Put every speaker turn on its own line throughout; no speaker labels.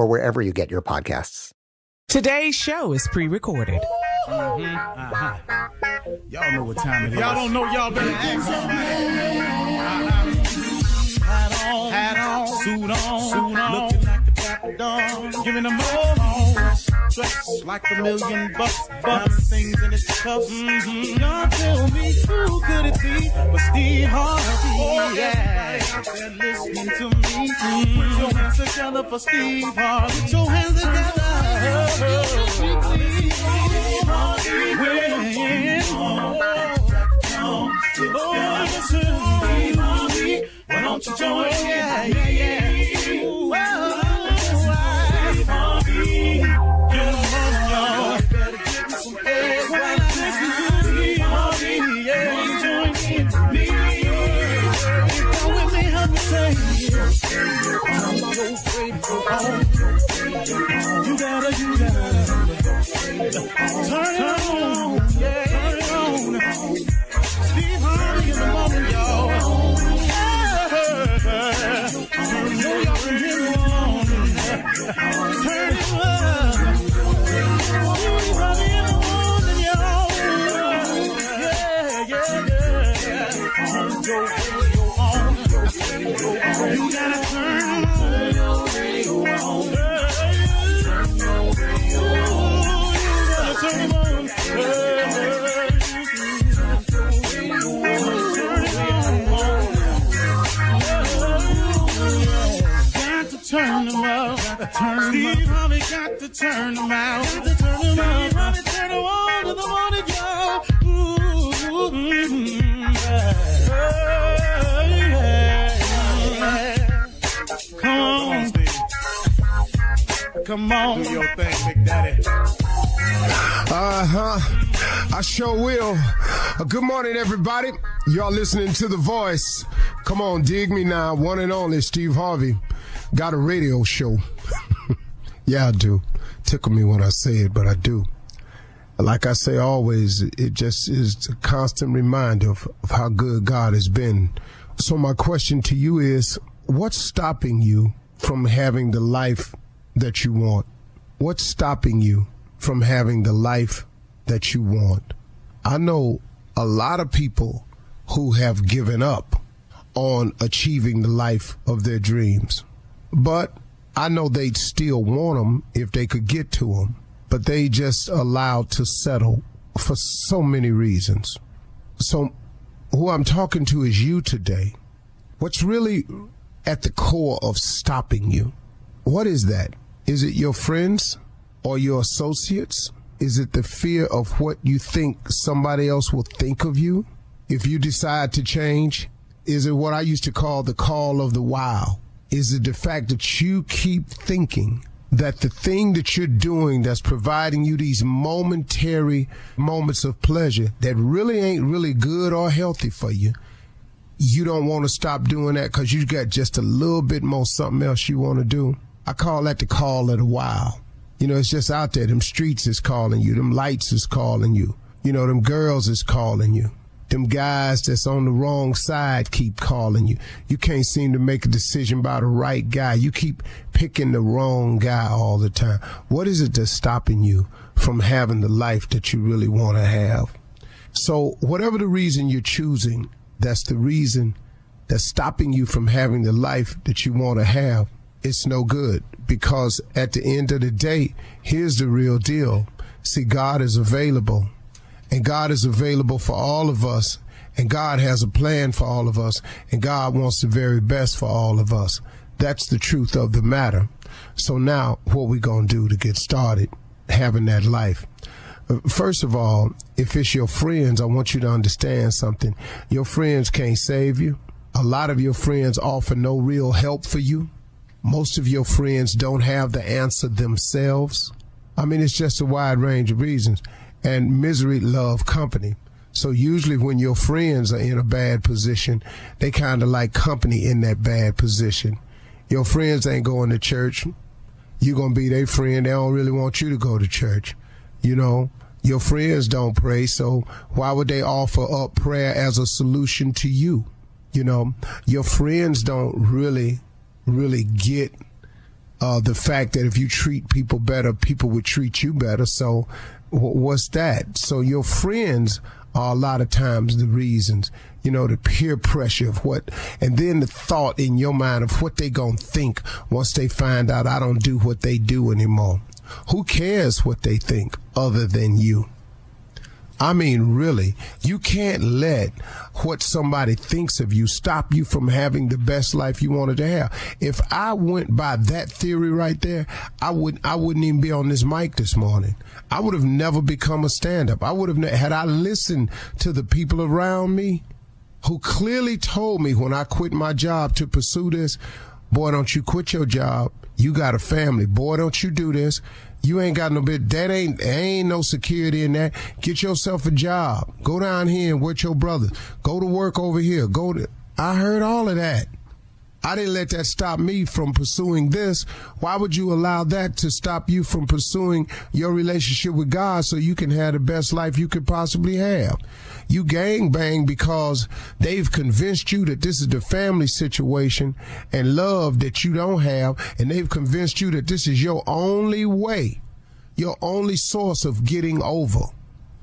or wherever you get your podcasts.
Today's show is pre-recorded. Mm-hmm. Uh-huh.
Y'all know what time it is. Y'all don't know, y'all better ask somebody. Hat on, hat on, suit on, suit on, looking dapper dog, giving them all dressed like a million bucks, bucks, things in its cups. Mm-hmm. Y'all tell me who could it be but Steve Harvey? Oh, yeah. Out listening to me, mm-hmm. put your hands together for Steve Harvey. Put your hands together. Steve Harvey, when, oh, listen, Steve Harvey, why don't you join? Yeah, yeah, yeah. Ooh, turn it turn out. Got to turn. Steve Harvey turn on to the morning, y'all. Ooh, mm, yeah. Come on. Come on. Do your thing, Big Daddy.
Uh huh. I sure will. Uh, good morning, everybody. Y'all listening to The Voice. Come on, dig me now. One and only Steve Harvey. Got a radio show. yeah, I do. Tickle me when I say it, but I do. Like I say always, it just is a constant reminder of, of how good God has been. So my question to you is, what's stopping you from having the life that you want? What's stopping you from having the life that you want? I know a lot of people who have given up on achieving the life of their dreams. But I know they'd still want them if they could get to them. But they just allowed to settle for so many reasons. So who I'm talking to is you today. What's really at the core of stopping you? What is that? Is it your friends or your associates? Is it the fear of what you think somebody else will think of you if you decide to change? Is it what I used to call the call of the wow? Is it the fact that you keep thinking that the thing that you're doing that's providing you these momentary moments of pleasure that really ain't really good or healthy for you, you don't want to stop doing that because you got just a little bit more something else you want to do? I call that the call of the wild. You know, it's just out there. Them streets is calling you. Them lights is calling you. You know, them girls is calling you them guys that's on the wrong side keep calling you. You can't seem to make a decision by the right guy. You keep picking the wrong guy all the time. What is it that's stopping you from having the life that you really want to have? So, whatever the reason you're choosing, that's the reason that's stopping you from having the life that you want to have. It's no good because at the end of the day, here's the real deal. See, God is available and God is available for all of us. And God has a plan for all of us. And God wants the very best for all of us. That's the truth of the matter. So now what we going to do to get started having that life? Uh, first of all, if it's your friends, I want you to understand something. Your friends can't save you. A lot of your friends offer no real help for you. Most of your friends don't have the answer themselves. I mean, it's just a wide range of reasons and misery love company. So usually when your friends are in a bad position, they kind of like company in that bad position. Your friends ain't going to church. You're going to be their friend. They don't really want you to go to church. You know, your friends don't pray. So why would they offer up prayer as a solution to you? You know, your friends don't really, really get uh, the fact that if you treat people better, people would treat you better. So what's that? So your friends are a lot of times the reasons, you know, the peer pressure of what, and then the thought in your mind of what they gonna think once they find out I don't do what they do anymore. Who cares what they think other than you? I mean, really, you can't let what somebody thinks of you stop you from having the best life you wanted to have. If I went by that theory right there, I would I wouldn't even be on this mic this morning. I would have never become a stand-up. I would have had I listened to the people around me who clearly told me when I quit my job to pursue this, boy, don't you quit your job. You got a family. Boy, don't you do this. You ain't got no bit. That ain't ain't no security in that. Get yourself a job. Go down here and work your brothers. Go to work over here. Go to. I heard all of that. I didn't let that stop me from pursuing this. Why would you allow that to stop you from pursuing your relationship with God so you can have the best life you could possibly have? You gang bang because they've convinced you that this is the family situation and love that you don't have, and they've convinced you that this is your only way, your only source of getting over.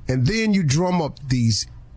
And then you drum up these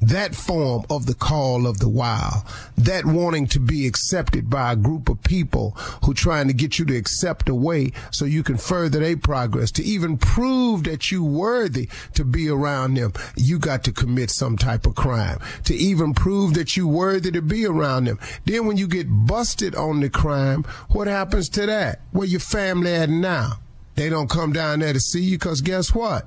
that form of the call of the wild, that wanting to be accepted by a group of people who trying to get you to accept a way so you can further their progress, to even prove that you worthy to be around them, you got to commit some type of crime. To even prove that you worthy to be around them. Then when you get busted on the crime, what happens to that? Where your family at now? They don't come down there to see you because guess what?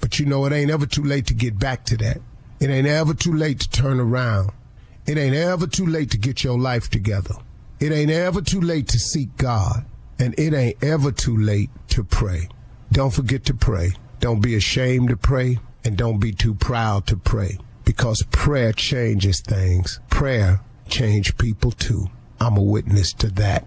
But you know, it ain't ever too late to get back to that. It ain't ever too late to turn around. It ain't ever too late to get your life together. It ain't ever too late to seek God. And it ain't ever too late to pray. Don't forget to pray. Don't be ashamed to pray. And don't be too proud to pray. Because prayer changes things. Prayer change people too. I'm a witness to that.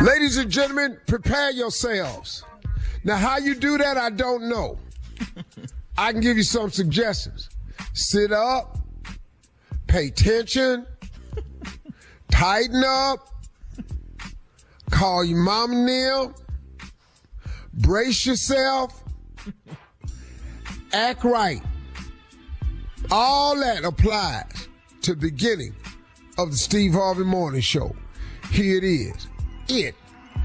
Ladies and gentlemen, prepare yourselves. Now, how you do that, I don't know. I can give you some suggestions. Sit up, pay attention, tighten up, call your mom and them, brace yourself, act right. All that applies to beginning of the Steve Harvey Morning Show. Here it is. It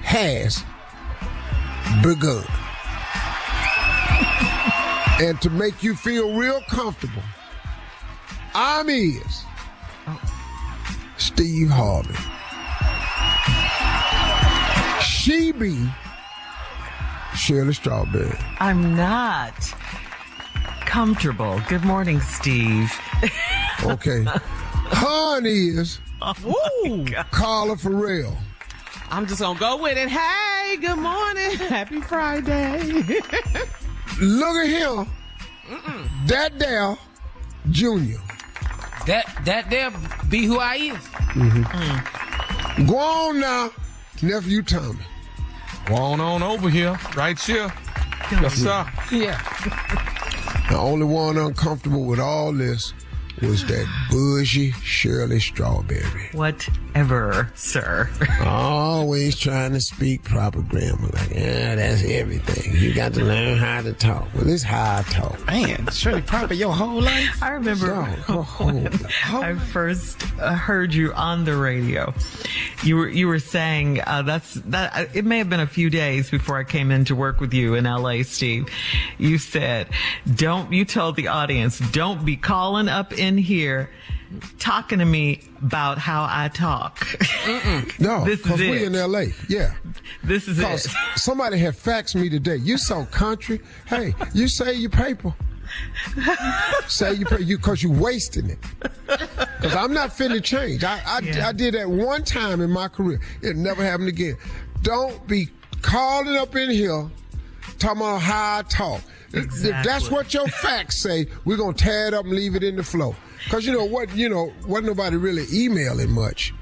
has begun. and to make you feel real comfortable, I'm is Steve Harvey. She be Shirley Strawberry.
I'm not comfortable. Good morning, Steve.
Okay. Hun is
Ooh.
Carla Ferrell.
I'm just gonna go with it. Hey, good morning. Happy Friday.
Look at him. That there, Junior.
That that there be who I is.
mm-hmm Go on now, nephew Tommy.
Go on on over here, right here. Yes, sir.
Yeah.
The only one uncomfortable with all this was that bougie Shirley Strawberry.
Whatever, sir.
Always trying to speak proper grammar. Like, yeah, that's everything. You got to learn how to talk. Well, this how I talk.
Man, Shirley Proper your whole life?
I remember when I first uh, heard you on the radio. You were you were saying uh, that's that. uh, It may have been a few days before I came in to work with you in L.A., Steve. You said, "Don't." You told the audience, "Don't be calling up in here." Talking to me about how I talk.
No,
This is
because we in L.A. Yeah.
This is
Cause
it.
somebody had faxed me today. You so country. Hey, you say your paper. say you pay you because you wasting it. Because I'm not finna change. I I, I did that one time in my career. It never happened again. Don't be calling up in here talking about how I talk. If that's what your fax say, we're gonna tear it up and leave it in the flow. Cause you know what, you know, wasn't nobody really emailing much.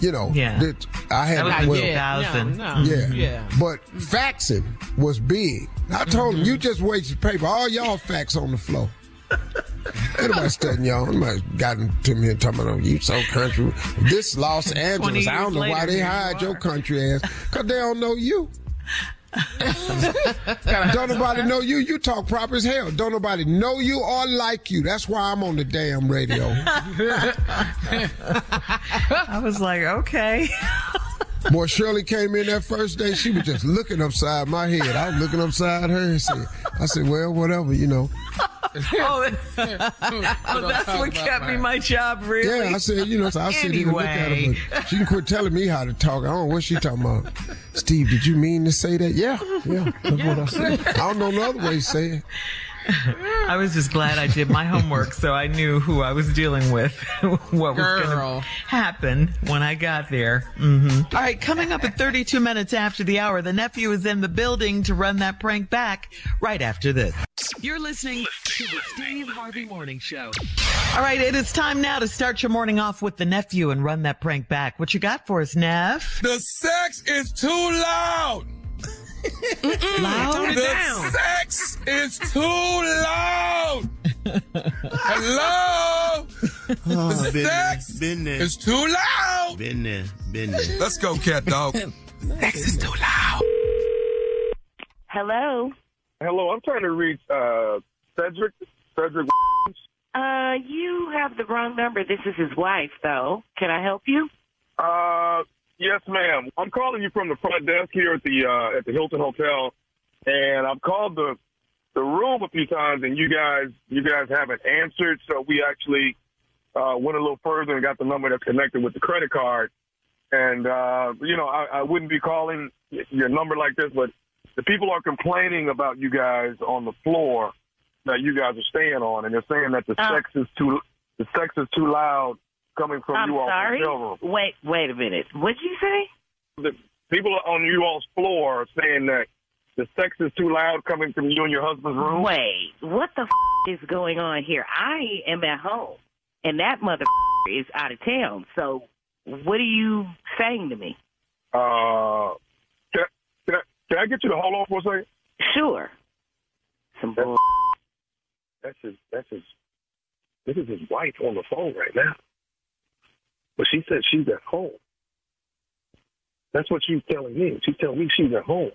You know,
Yeah.
that I had
That was
well,
2000.
No, no.
yeah.
Yeah.
But faxing was big. I told him, mm-hmm. you just wasted paper. All y'all fax on the floor. Ain't nobody studying y'all. Nobody gotten to me and talking about, you so country. This Los Angeles, I don't know why they
here you
your country ass. Because they don't know you. don't nobody know you. You talk proper as hell. Don't nobody know you or like you. That's why I'm on the damn radio.
I was like, okay.
Boy, Shirley came in that first day. She was just looking upside my head. I was looking upside her and said, I said, well, whatever, you know.
Oh, oh that's, oh, that's what kept me my job, really.
Yeah, I said, you know, so I sit here and look at her, but she can quit telling me how to talk. I don't know what she talking about. Steve, did you mean to say that? Yeah, yeah, that's what I said. I don't know another way to say it.
I was just glad I did my homework so I knew who I was dealing with, what was going to happen when I got there. hmm All right, coming up at 32 minutes after the hour, the nephew is in the building to run that prank back right after this. You're listening to the Steve Harvey Morning Show. All right, it is time now to start your morning off with the nephew and run that prank back. What you got for us, Neff?
The sex is too loud.
Loud?
the sex is too loud. Hello. the sex
Been there.
is too loud.
Been there. Been there.
Let's go, cat dog. sex is too loud.
Hello.
Hello, I'm trying to reach uh, Cedric. Cedric.
Uh, you have the wrong number. This is his wife, though. Can I help you?
Uh, yes, ma'am. I'm calling you from the front desk here at the uh, at the Hilton Hotel, and I've called the the room a few times, and you guys you guys haven't answered. So we actually uh, went a little further and got the number that's connected with the credit card. And uh, you know, I, I wouldn't be calling your number like this, but the people are complaining about you guys on the floor that you guys are staying on, and they're saying that the
Uh.
sex is too the sex is too loud coming from
I'm
you all
sorry. Wait, wait a minute. What'd you say?
The people on you all's floor are saying that the sex is too loud coming from you and your husband's room.
Wait, what the f- is going on here? I am at home, and that mother is out of town. So, what are you saying to me?
Uh, can, I- can, I, can I get you to hold on for a second?
Sure. Some bull.
That's his. That's his. This is his wife on the phone right now. But she said she's at home. That's what she's telling me. She's telling me she's at home,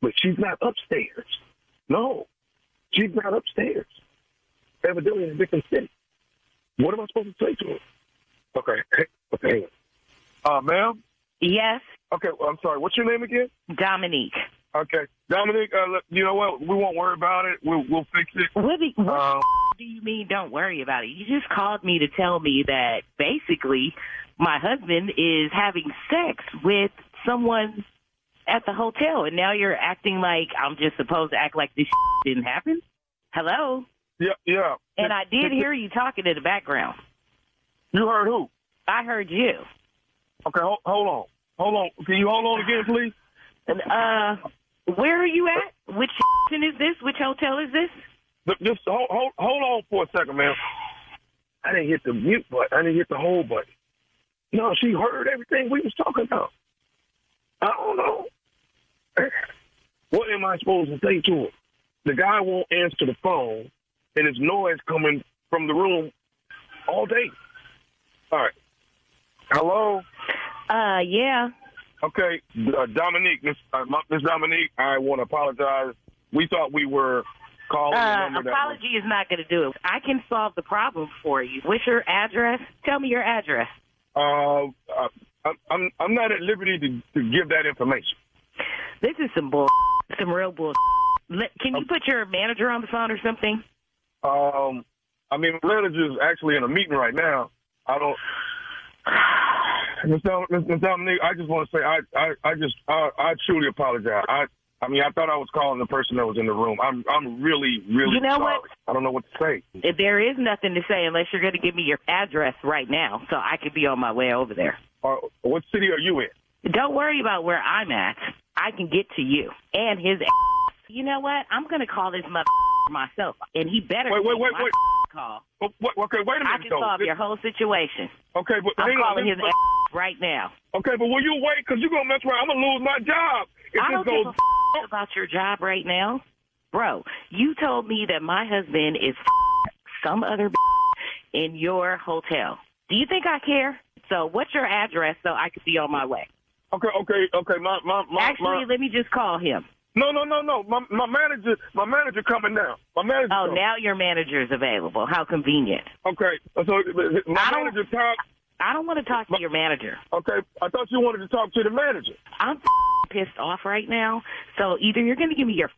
but she's not upstairs. No, she's not upstairs. Evidently in a different city. What am I supposed to say to her? Okay. Okay. hang on. Uh, ma'am.
Yes.
Okay. Well, I'm sorry. What's your name again?
Dominique.
Okay, Dominic. Uh, you know what? We won't worry about it. We'll we'll fix it.
What, do, what
Uh,
do you mean? Don't worry about it. You just called me to tell me that basically my husband is having sex with someone at the hotel, and now you're acting like I'm just supposed to act like this didn't happen. Hello.
Yeah, yeah.
And I did hear you talking in the background.
You heard who?
I heard you.
Okay, hold, hold on. Hold on. Can you hold on again, please?
And uh, where are you at? Which is this? Which hotel is this?
Look, Just hold, hold, hold on for a second, man. I didn't hit the mute button. I didn't hit the hold button. No, she heard everything we was talking about. I don't know. What am I supposed to say to her? The guy won't answer the phone, and there's noise coming from the room all day. All right. Hello.
Uh, yeah.
Okay, uh, Dominique, Miss uh, Miss Dominique, I want to apologize. We thought we were calling
Uh, apology is not going to do it. I can solve the problem for you. What's your address? Tell me your address.
Uh, uh, I'm I'm I'm not at liberty to, to give that information.
This is some bull, some real bull. Can you put your manager on the phone or something?
Um, I mean, my manager's actually in a meeting right now. I don't. Miss Dom- Miss- Miss Dominique, I just want to say I I, I just I, I truly apologize. I I mean I thought I was calling the person that was in the room. I'm I'm really really
You know
sorry.
what?
I don't know what to say.
There is nothing to say unless you're going to give me your address right now, so I could be on my way over there.
Uh, what city are you in?
Don't worry about where I'm at. I can get to you and his. ass. You know what? I'm going to call this mother myself, and he better
Wait, wait, wait, wait.
call.
Wait, okay, wait a minute I
can
though.
solve your whole situation.
Okay, but
I'm
hang on,
calling his ass right now.
Okay, but will you wait? Because you're gonna mess around. I'm gonna lose my job. If
I
this
don't give
goes.
a f- about your job right now, bro. You told me that my husband is some other in your hotel. Do you think I care? So, what's your address so I could be on my way?
Okay, okay, okay. My my my.
Actually,
my,
let me just call him.
No, no, no, no. My my manager, my manager coming now. My manager.
Oh,
coming.
now your manager is available. How convenient.
Okay, uh, so uh, my
I don't-
manager talk.
I don't want to talk to your manager.
Okay, I thought you wanted to talk to the manager.
I'm pissed off right now. So either you're going to give me your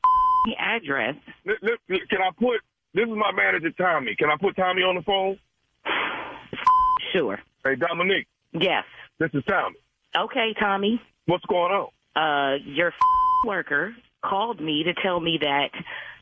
address.
Can I put? This is my manager Tommy. Can I put Tommy on the phone?
Sure.
Hey, Dominique.
Yes.
This is Tommy.
Okay, Tommy.
What's going on?
Uh, your worker called me to tell me that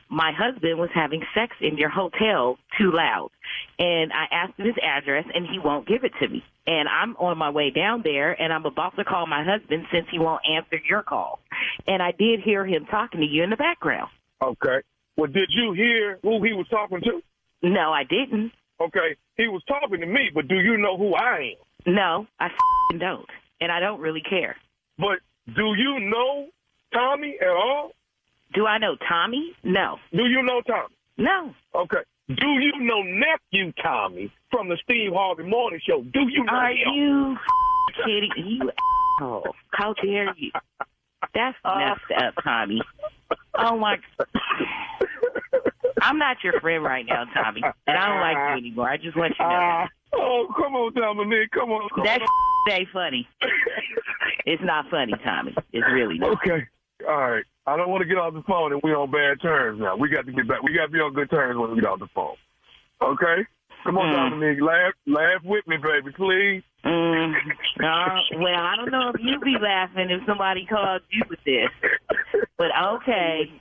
my husband was having sex in your hotel too loud. And I asked him his address and he won't give it to me. And I'm on my way down there and I'm about to call my husband since he won't answer your call. And I did hear him talking to you in the background.
Okay. Well, did you hear who he was talking to?
No, I didn't.
Okay, he was talking to me, but do you know who I am?
No, I f***ing don't. And I don't really care.
But do you know Tommy at all?
Do I know Tommy? No.
Do you know Tommy?
No.
Okay. Do you know nephew Tommy from the Steve Harvey Morning Show? Do you know
Are
him?
you kidding? You asshole. How dare you? That's uh. messed up, Tommy. Oh my. I'm not your friend right now, Tommy, and I don't like you anymore. I just want you to know. that.
Uh, oh, come on, Dominique. Come on. Come
That
on.
ain't funny. It's not funny, Tommy. It's really not.
Okay. All right. I don't want to get off the phone and we're on bad terms now. We got to get back. We got to be on good terms when we get off the phone. Okay? Come on,
Mm.
Dominique. Laugh, laugh with me, baby, please.
Mm, uh, well, I don't know if you'd be laughing if somebody called you with this, but okay.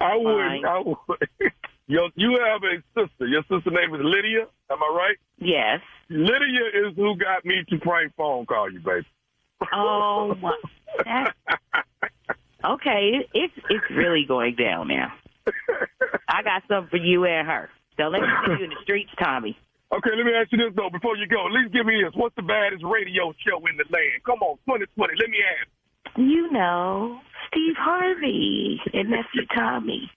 I would. I would. Yo, you have a sister. Your sister name is Lydia. Am I right?
Yes.
Lydia is who got me to prank phone call you, baby.
Oh my. That, okay, it's it's really going down now. I got something for you and her. So let me see you in the streets, Tommy.
Okay, let me ask you this though. Before you go, at least give me this. What's the baddest radio show in the land? Come on, 2020. Let me ask.
You know, Steve Harvey and nephew Tommy.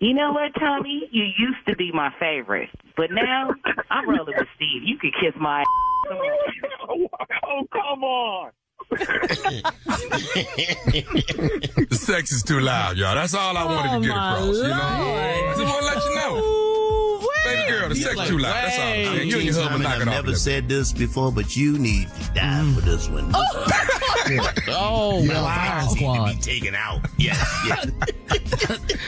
You know what, Tommy? You used to be my favorite, but now I'm rolling with Steve. You could kiss my.
oh, oh, come on.
The sex is too loud, y'all. That's all I wanted
Oh,
to get across. You know, just want to let you know. Baby girl, the sex too loud. That's all I'm saying. You and your husband knock
I've
off.
never said this before, but you need to die mm. for this one.
Oh, oh
Your
wow,
fires need to be taken out. Yes, yes.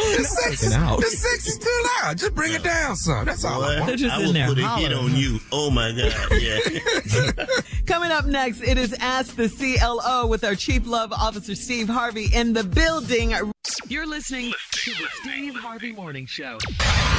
Oh, the sex, is,
out.
the sex is too loud. Just bring it down some. That's all I want.
just
I
in
will
there
put a hit on you. Oh my God. Yeah.
Coming up next, it is Ask the CLO with our Chief Love Officer Steve Harvey in the building.
You're listening to the Steve Harvey Morning Show.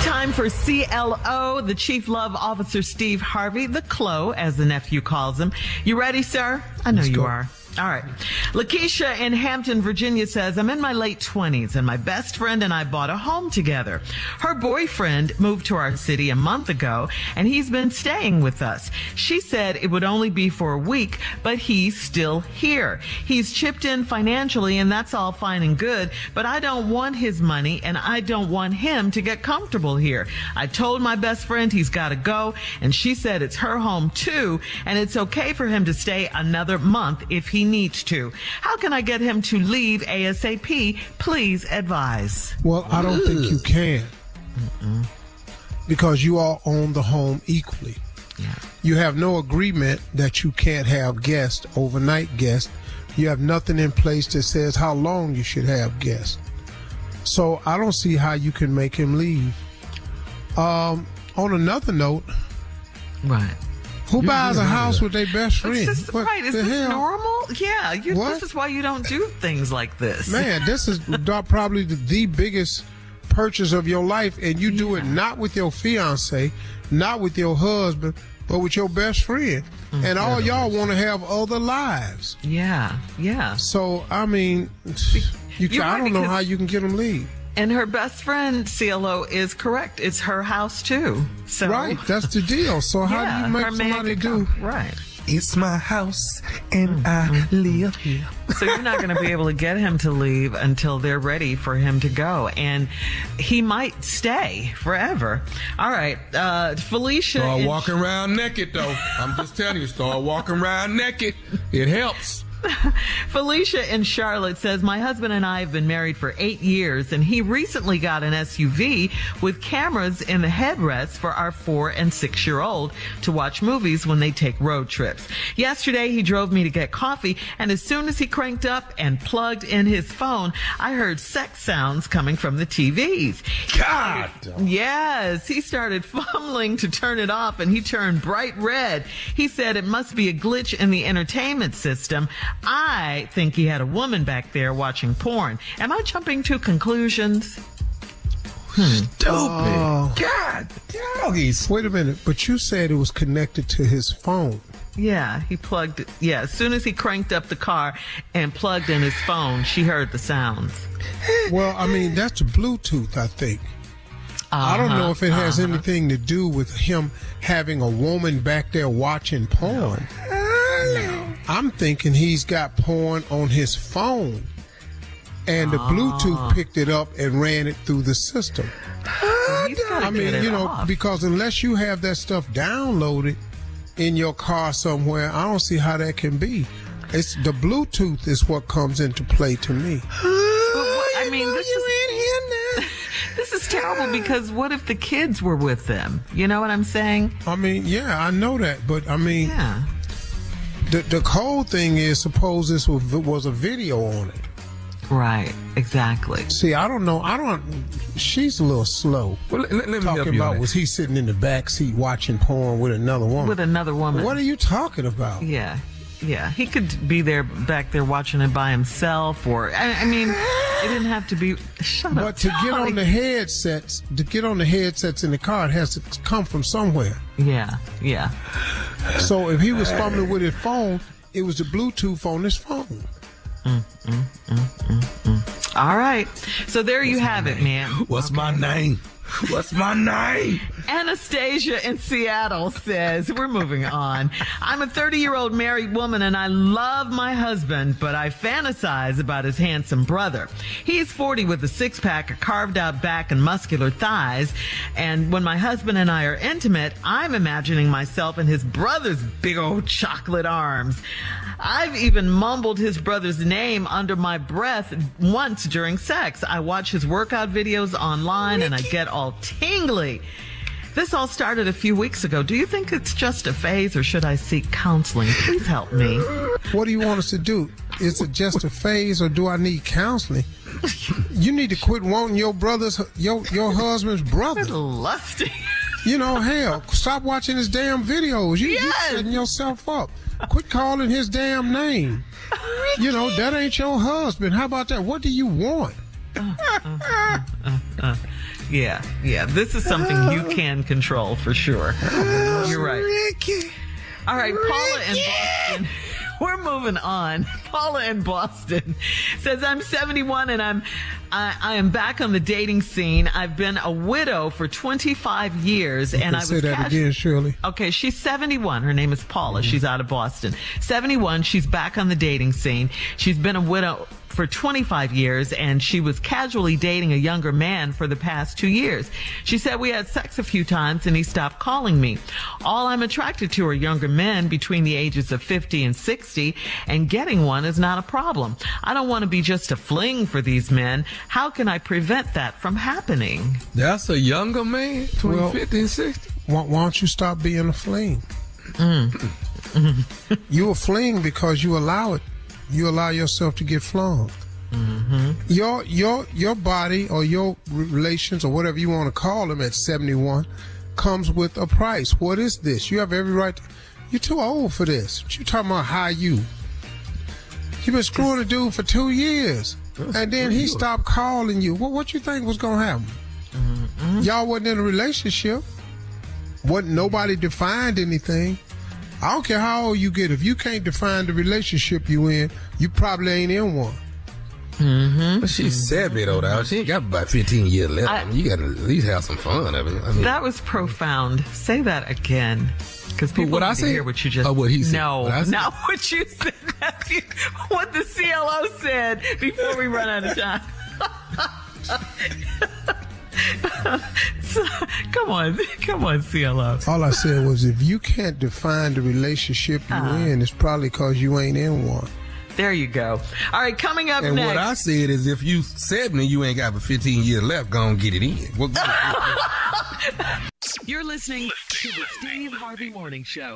Time for CLO, the Chief Love Officer Steve Harvey, the CLO, as the nephew calls him. You ready, sir? I know you are. All right. Lakeisha in Hampton, Virginia says, I'm in my late 20s and my best friend and I bought a home together. Her boyfriend moved to our city a month ago and he's been staying with us. She said it would only be for a week, but he's still here. He's chipped in financially and that's all fine and good, but I don't want his money and I don't want him to get comfortable here. I told my best friend he's got to go and she said it's her home too and it's okay for him to stay another month if he needs to. How can I get him to leave ASAP? Please advise.
Well, I don't think you can. Because you all own the home equally. You have no agreement that you can't have guests, overnight guests. You have nothing in place that says how long you should have guests. So I don't see how you can make him leave. Um, on another note,
right?
Who
You
buys a house with their best friend?
It's just,
What
right. Is
the
this
hell?
normal? Yeah. You, this is why you don't do things like this.
Man, this is probably the, the biggest purchase of your life, and you do it not with your fiance, not with your husband, but with your best friend. Mm-hmm. And all y'all want to have other lives.
Yeah, yeah.
So I mean, you
You're
I don't know how you can get them leave.
And her best friend, CLO, is correct. It's her house too. So
Right, that's the deal. So how
Yeah,
do you make somebody do?
Right.
It's my house and I live here.
So you're not going to be able to get him to leave until they're ready for him to go, and he might stay forever. All right, uh, Felicia.
Start
in-
walking around naked though. I'm just telling you, start walking around naked. It helps.
Felicia in Charlotte says, My husband and I have been married for eight years, and he recently got an SUV with cameras in the headrests for our four and six year old to watch movies when they take road trips. Yesterday, he drove me to get coffee, and as soon as he cranked up and plugged in his phone, I heard sex sounds coming from the TVs.
God!
Yes, he started fumbling to turn it off and he turned bright red. He said it must be a glitch in the entertainment system. I think he had a woman back there watching porn. Am I jumping to conclusions?
Stupid.
Oh.
God, doggies.
Wait a minute, but you said it was connected to his phone.
Yeah, he plugged it. Yeah, as soon as he cranked up the car and plugged in his phone, she heard the sounds.
Well, I mean, that's Bluetooth, I think. I don't know if it has
Uh-huh.
anything to do with him having a woman back there watching porn. I'm thinking he's got porn on his phone. And the
Ah.
Bluetooth picked it up and ran it through the system. I mean, you know,
off.
because unless you have that stuff downloaded in your car somewhere, I don't see how that can be. It's the Bluetooth is what comes into play to me.
I mean, this is this is terrible because what if the kids were with them? You know what I'm saying?
I mean, yeah, I know that, but I mean,
Yeah.
The the cold thing is, suppose this was, was a video on it.
Right, exactly.
See, I don't know. I don't. She's a little slow.
Well, let, let me
talking
help you
about
that.
was he sitting in the back seat watching porn with another woman?
With another woman.
What are you talking about?
Yeah. Yeah, he could be there back there watching it by himself, or I, I mean, it didn't have to be. Shut
But
up.
to get on the headsets, to get on the headsets in the car, it has to come from somewhere.
Yeah, yeah.
So if he was fumbling with his phone, it was the Bluetooth on his phone.
Mm, mm, mm, All right. So there you have it, man.
What's my name? What's my name?
Anastasia in Seattle says, We're moving on. I'm a 30 year old married woman and I love my husband, but I fantasize about his handsome brother. He's 40 with a six pack, a carved out back, and muscular thighs. And when my husband and I are intimate, I'm imagining myself in his brother's big old chocolate arms. I've even mumbled his brother's name under my breath once during sex. I watch his workout videos online and I get all tingly. This all started a few weeks ago. Do you think it's just a phase or should I seek counseling? Please help me.
What do you want us to do? Is it just a phase, or do I need counseling? You need to quit wanting your brother's, your your husband's brother.
Lusty.
You know, hell, stop watching his damn videos. You, you setting yourself up. Quit calling his damn name. You know, that ain't your husband. How about that? What do you want?
Uh, uh, uh, uh yeah, yeah. This is something you oh. can control for sure. Oh, You're right. All right, Paula in Boston. we're moving on. Paula in Boston says, I'm 71 and I'm, I, I am back on the dating scene. I've been a widow for 25 years and I was
say that again, Shirley.
Okay, she's 71. Her name is Paula. Mm-hmm. She's out of Boston. 71. She's back on the dating scene. She's been a widow for 25 years and she was casually dating a younger man for the past two years. She said we had sex a few times and he stopped calling me. All I'm attracted to are younger men between the ages of 50 and 60 and getting one is not a problem. I don't want to be just a fling for these men. How can I prevent that from happening?
That's a younger man, between
Well-
50 and 60.
Why, why don't you stop being a fling?
Mm.
you a fling because you allow it. You allow yourself to get flung.
Mm-hmm.
Your your your body or your relations or whatever you want to call them at 71 comes with a price. What is this? You have every right. To, you're too old for this. What you talking about? How you? You've been screwing a dude for two years, and then he stopped calling you. What what you think was gonna happen?
Mm-hmm.
Y'all wasn't in a relationship. Wasn't nobody defined anything. I don't care how old you get. If you can't define the relationship you in, you probably ain't in one.
Mm-hmm.
But she's 70 though, now. She ain't got about 15 years left.
I-
I mean, you gotta at least have some fun. I mean, I mean
That was profound. Say that again. Because people
what I
need to
said?
hear what you just
Oh, what he said.
No,
What
not what you said. What the CLO said before we run out of time. So, come on, come on, CLO.
All I said was if you can't define the relationship you
Uh-huh.
in, it's probably because you ain't in one.
There you go. All right, coming up
And
next.
what I said is if you 70, you ain't got but 15 years left, go and get it in. What,
You're listening to the Steve Harvey Morning Show.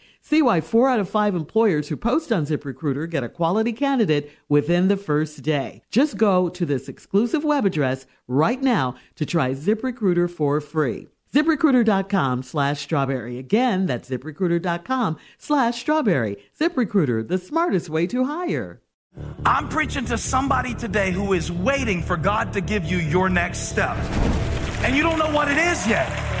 See why four out of five employers who post on ZipRecruiter get a quality candidate within the first day. Just go to this exclusive web address right now to try ZipRecruiter for free. ZipRecruiter.com slash strawberry. Again, that's ZipRecruiter.com slash strawberry. ZipRecruiter, the smartest way to hire.
I'm preaching to somebody today who is waiting for God to give you your next step. And you don't know what it is yet.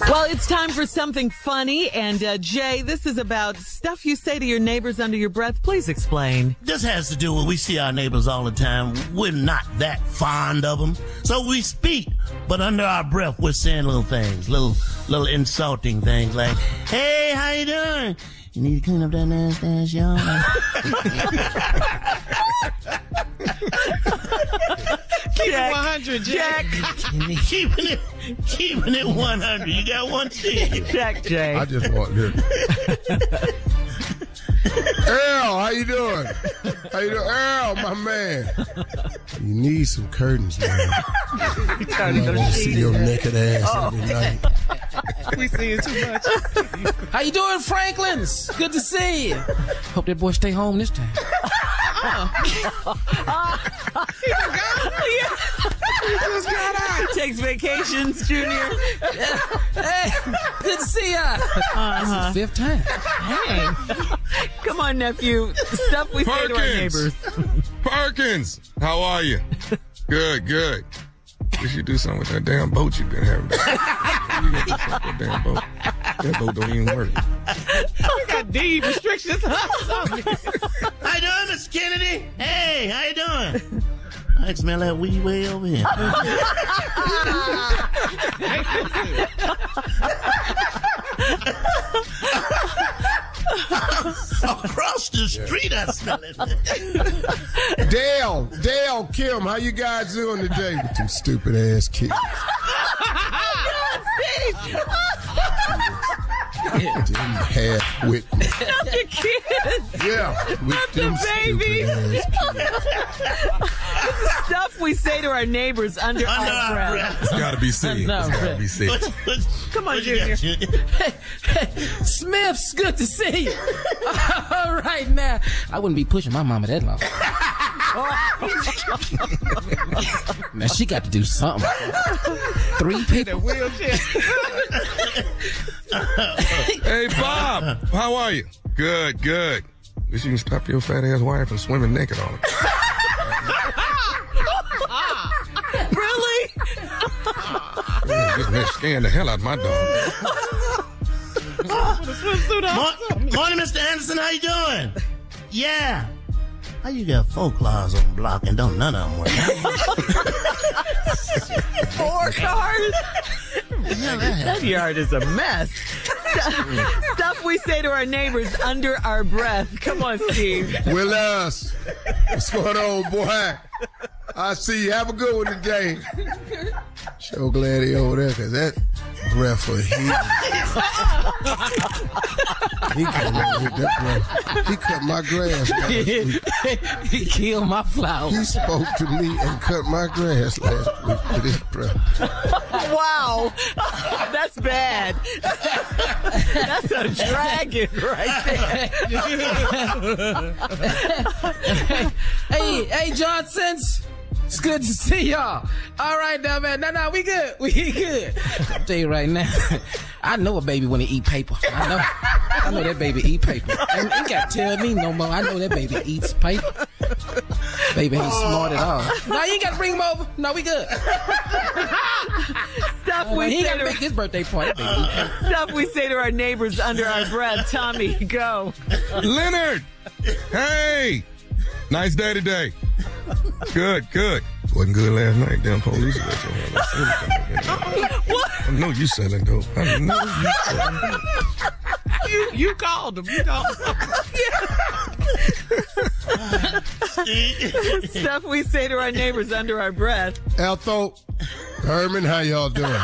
Well, it's time for something funny. And uh, Jay, this is about stuff you say to your neighbors under your breath. Please explain.
This has to do with we see our neighbors all the time. We're not that fond of them, so we speak, but under our breath, we're saying little things, little little insulting things like, "Hey, how you doing? You need to clean up that nasty ass
Keep it 100, Jack.
yard." keeping it, keeping it 100. You got one one cent.
Jack Jay.
I just want this. Earl, how you doing? How you doing? Earl, my man. You need some curtains, man. I want to see your naked ass
Oh.
every night.
we seeing too much.
How you doing, Franklins? Good to see you. Hope that boy stay home this time.
He takes vacations, Junior.
hey, good to see ya.
Uh-huh.
This is the fifth time.
Hey, come on, nephew. Stuff we say to our neighbors.
Perkins, how are you? Good, good. We should do something with that damn boat you've been having. you got to fuck that damn boat. That boat don't even work.
We got deed restrictions.
How you doing, Miss Kennedy? Hey, how you doing? I can smell that weed way over here. Across the street, I smell it.
Dale, Dale, Kim, how you guys doing today with them stupid ass kids? Them half with me.
Not the kids.
Yeah, with
Not the
them
baby.
stupid
this is stuff we say to our neighbors under,
Under
our
our
breath.
breath.
It's gotta be seen.
No,
It's gotta
right.
be seen.
Come on,
What you
Junior.
Smith's good to see you. All right now, I wouldn't be pushing my mama that long. now she got to do something. Three people.
In a Wheelchair.
Hey, Bob, how are you? Good, good. Wish you can stop your fat ass wife from swimming naked on her.
Really?
Just scaring the hell out of my dog.
Morning, Mr. Anderson. How you doing? Yeah. How you got four cars on the block and don't none of them work?
Four cars? That yard is a mess. Stuff we say to our neighbors under our breath. Come on, Steve.
Willis, what's going on, boy? I see you. Have a good one today. So glad he over there, cause that breath for heat. he came over with that breath. He cut my grass last week.
he killed my flowers.
He spoke to me and cut my grass last week with his breath.
Wow. That's bad. That's a dragon right there.
hey, hey, Johnsons. It's good to see y'all. All right, now, man. No, no, we good. We good. I'll tell you right now. I know a baby when he eat paper. I know. I know that baby eat paper. And you got to tell me no more. I know that baby eats paper. Baby ain't smart at all. No, you ain't got to bring him over. No, we good.
Stuff
Uh,
we
he got to
to
make this birthday party. Baby.
stuff we say to our neighbors under our breath. Tommy, go.
Leonard! Hey! Nice day today. Good, good. Wasn't good last night. Damn police let your hand.
What?
I know you selling dope. I know you selling dope.
You, you called him. You called him.
Stuff we say to our neighbors under our breath.
Ethel, Herman, how y'all doing?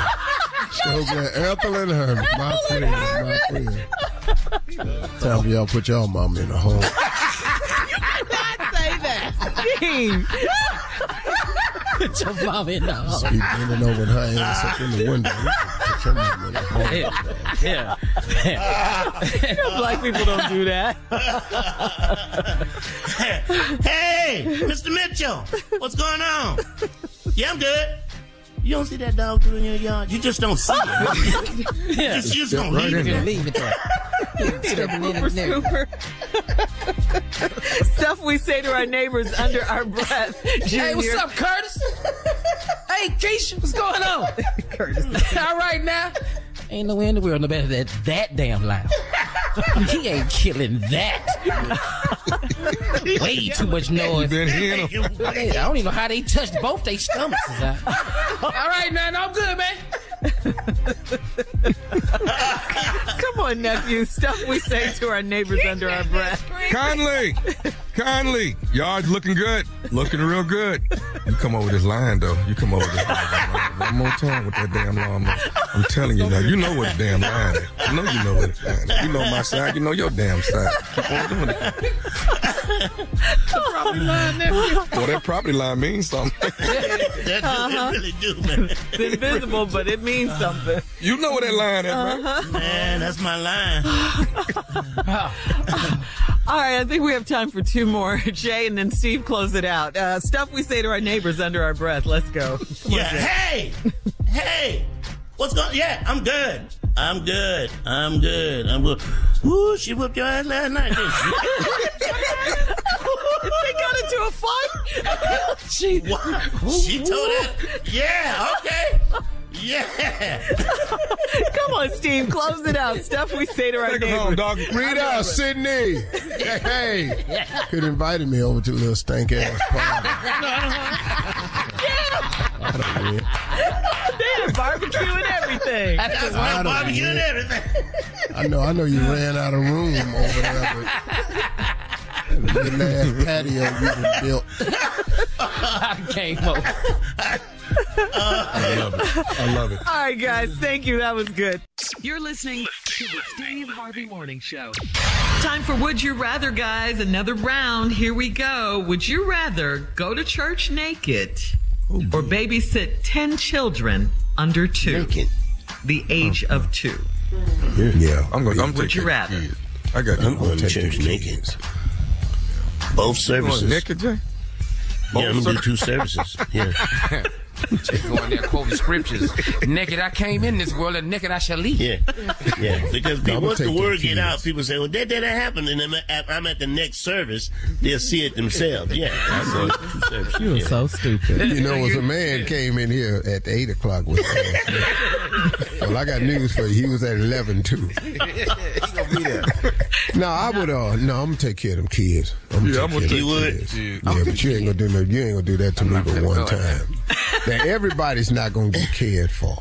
So glad. Ethel and Herman, my friends, my friends. Time for y'all put y'all mama in a home.
Steve.
Put your mom in the hole.
be bending over her ass up in the window. Home.
Yeah. yeah.
Black people don't do that.
hey, Mr. Mitchell, what's going on? Yeah, I'm good. You don't see that dog through in your yard? You just don't see it.
Yeah.
Just, you just don't
right
leave
in
it
there.
there.
Leave it there. Stepping in and there.
Scooper. Stuff we say to our neighbors under our breath. Junior.
Hey, what's up, Curtis? hey, Keisha, what's going on? All right now. Ain't no way in the world no better than that damn loud. he ain't killing that. Way too much noise.
been hearing them?
Hey, I don't even know how they touched both their stomachs. All right, no, I'm good, man.
Come on, nephew. Stuff we say to our neighbors under our breath.
Conley! Conley! Yard's looking good. Looking real good. You come over this line though. You come over this line one more time with that damn lawnmower. I'm telling you now. You know what the damn line is. You know you know what the line is. You know my side. You know your damn side. Keep on doing it.
property line, nephew.
Well, that property line means something.
That
Uh-huh.
really do, man.
It's invisible, but it means something.
You know where that line is, man.
Uh-huh.
Man, that's my line.
All right, I think we have time for two more. Jay and then Steve close it out. Uh, stuff we say to our neighbors under our breath. Let's go. Come
Yeah,
Jay.
hey, hey, what's going? Yeah, I'm good. I'm good. I'm good. I'm good. Ooh, she whooped your ass last night, didn't she?
they got into a fight.
she, what? she told it. Yeah, okay. Yeah.
Come on, Steve, close it out. Stuff we say to our
Take 'em
neighbors.
home, dog. Read out, Sydney. Hey, hey. Could invited me over to a little stank ass party. yeah.
they had barbecue and everything.
That's
I don't
barbecue and everything.
I know, I know you ran out of room over there, but the last patio you done built.
I came over.
I love it. I love it.
All right, guys. Thank you. That was good. You're listening
To the Steve Harvey Morning Show.
Time for Would You Rather, guys. Another round. Here we go. Would you rather go to church naked or babysit 10 children under two? The age of two.
Yeah,
I'm going. I'm
Would you rather?
kids. I got.
I'm going to
take
church
the
naked. Both
going
services.
naked, Jay?
Yeah, I'm
Both
gonna do two services. Yeah.
Just going there quoting scriptures. naked I came in this world, and naked I shall leave.
Yeah, yeah. Because people, once the word
them
get out, people say, "Well, that didn't happen," and I'm at, I'm at the next service. They'll see it themselves. Yeah, I'm going to two services.
You are
yeah.
so stupid.
You know, as a man came in here at eight o'clock with Well, I got news for you. He was at eleven too. No, I would. Uh, no, I'm gonna take care of them kids. I'm
Yeah, I'm gonna
care
You
of them
would?
kids.
Yeah.
Yeah, but you ain't gonna do no. You ain't gonna do that to me but one time. Now everybody's not gonna get cared for.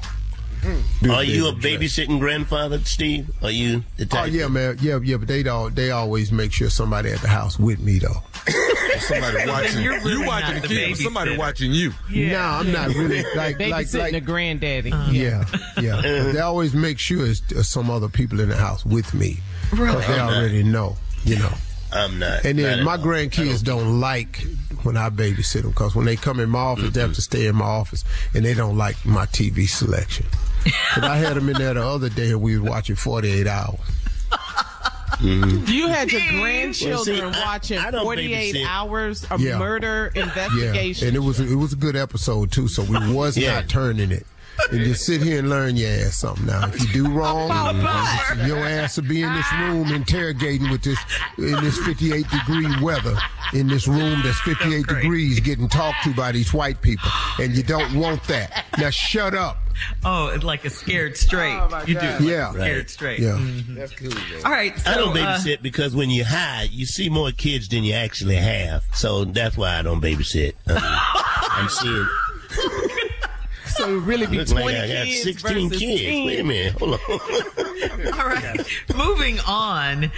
Do
Are you a babysitting grandfather, Steve? Are you the
Oh
type?
yeah, man. Yeah, yeah. But they don't. They always make sure somebody at the house with me though.
Somebody watching.
you're really
you watching the
the
kids. Somebody
babysitter.
watching you.
No, I'm not really like like
Babysitting
like.
the granddaddy.
Yeah, yeah. But they always make sure it's uh, some other people in the house with me. Because they already know, you know.
I'm not.
And then
at
my grandkids don't like when I babysit them because when they come in my office, they have to stay in my office and they don't like my TV selection. But I had them in there the other day and we was watching 48 hours. Mm-hmm.
You had your grandchildren
Well, see, I-
watching
I don't
48
babysit.
hours of
Yeah.
murder
Yeah,
investigation.
and it was it was a good episode too. So we was
Yeah.
not turning it. And just sit here and learn your ass something. Now, if you do wrong, your ass will be in this room interrogating with this in this 58 degree weather in this room that's 58 degrees, getting talked to by these white people, and you don't want that. Now, shut up.
Oh, it's like a scared straight. you do. Like
Yeah.
scared
Right.
straight.
Yeah.
That's cool, man.
All right. So,
I don't
uh,
babysit because when you hide, you see more kids than you actually have. So that's why I don't babysit. I'm seeing.
So it really be
Look
20
like I got
kids
16 kids.
10.
Wait a minute. Hold on.
All right. Moving on.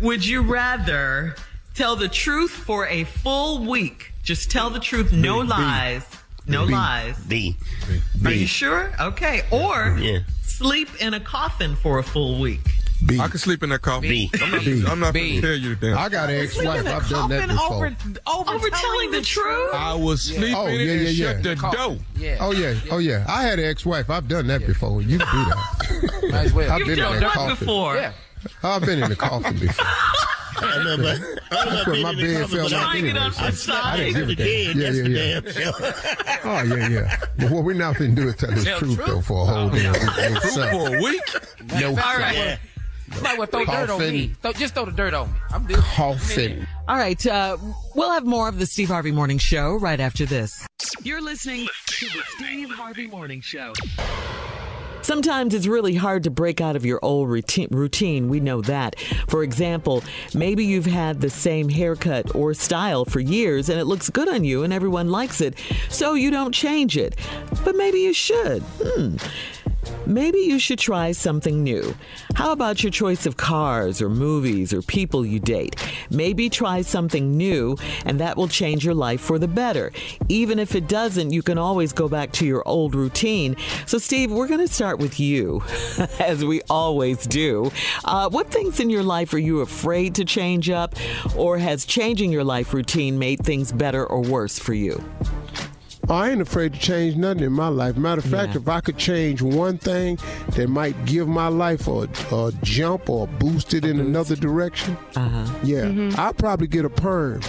Would you rather tell the truth for a full week? Just tell the truth, no lies. No lies.
B.
Are you sure? Okay. Or
Yeah.
sleep in a coffin for a full week.
B.
I can sleep in that coffin.
B.
I'm not.
B.
I'm not
B.
gonna tell you the damn.
I got an ex-wife. I've done that before.
over, over,
Over telling the truth?
I was sleeping
Oh,
in
yeah,
it and
yeah,
shut
yeah.
the door.
Yeah.
Oh yeah, oh yeah. I had an ex-wife. I've done that before. You can do that.
Might as well.
I've
You've
been in
done
that coffin.
before?
Yeah.
I've been in the coffin before.
I know, but I know
That's
I've
my bed
coffin,
felt
but
like
I-
Trying it on
anyway.
I
size.
slept
give a damn. Yeah, yeah, yeah. Oh yeah, yeah. But what we not gonna do is tell the truth
truth?
though for a whole damn week. No,
for a week.
No,
All
sir.
right.
Yeah.
Might well throw dirt on me. Throw, just throw the dirt on me. I'm good.
Coffin.
All right. Uh, we'll have more of the Steve Harvey Morning Show right after this. You're listening
To the Steve Harvey Morning Show.
Sometimes it's really hard to break out of your old routine, routine. We know that. For example, maybe you've had the same haircut or style for years and it looks good on you and everyone likes it, so you don't change it. But maybe you should. Hmm. Maybe you should try something new. How about your choice of cars or movies or people you date? Maybe try something new and that will change your life for the better. Even if it doesn't, you can always go back to your old routine. So, Steve, we're going to start with you, as we always do. Uh, what things in your life are you afraid to change up, or has changing your life routine made things better or worse for you?
I ain't afraid to change nothing in my life. Matter of fact, if I could change one thing that might give my life a, a jump or boost it in another direction,
uh-huh.
yeah, I'll probably get a perm.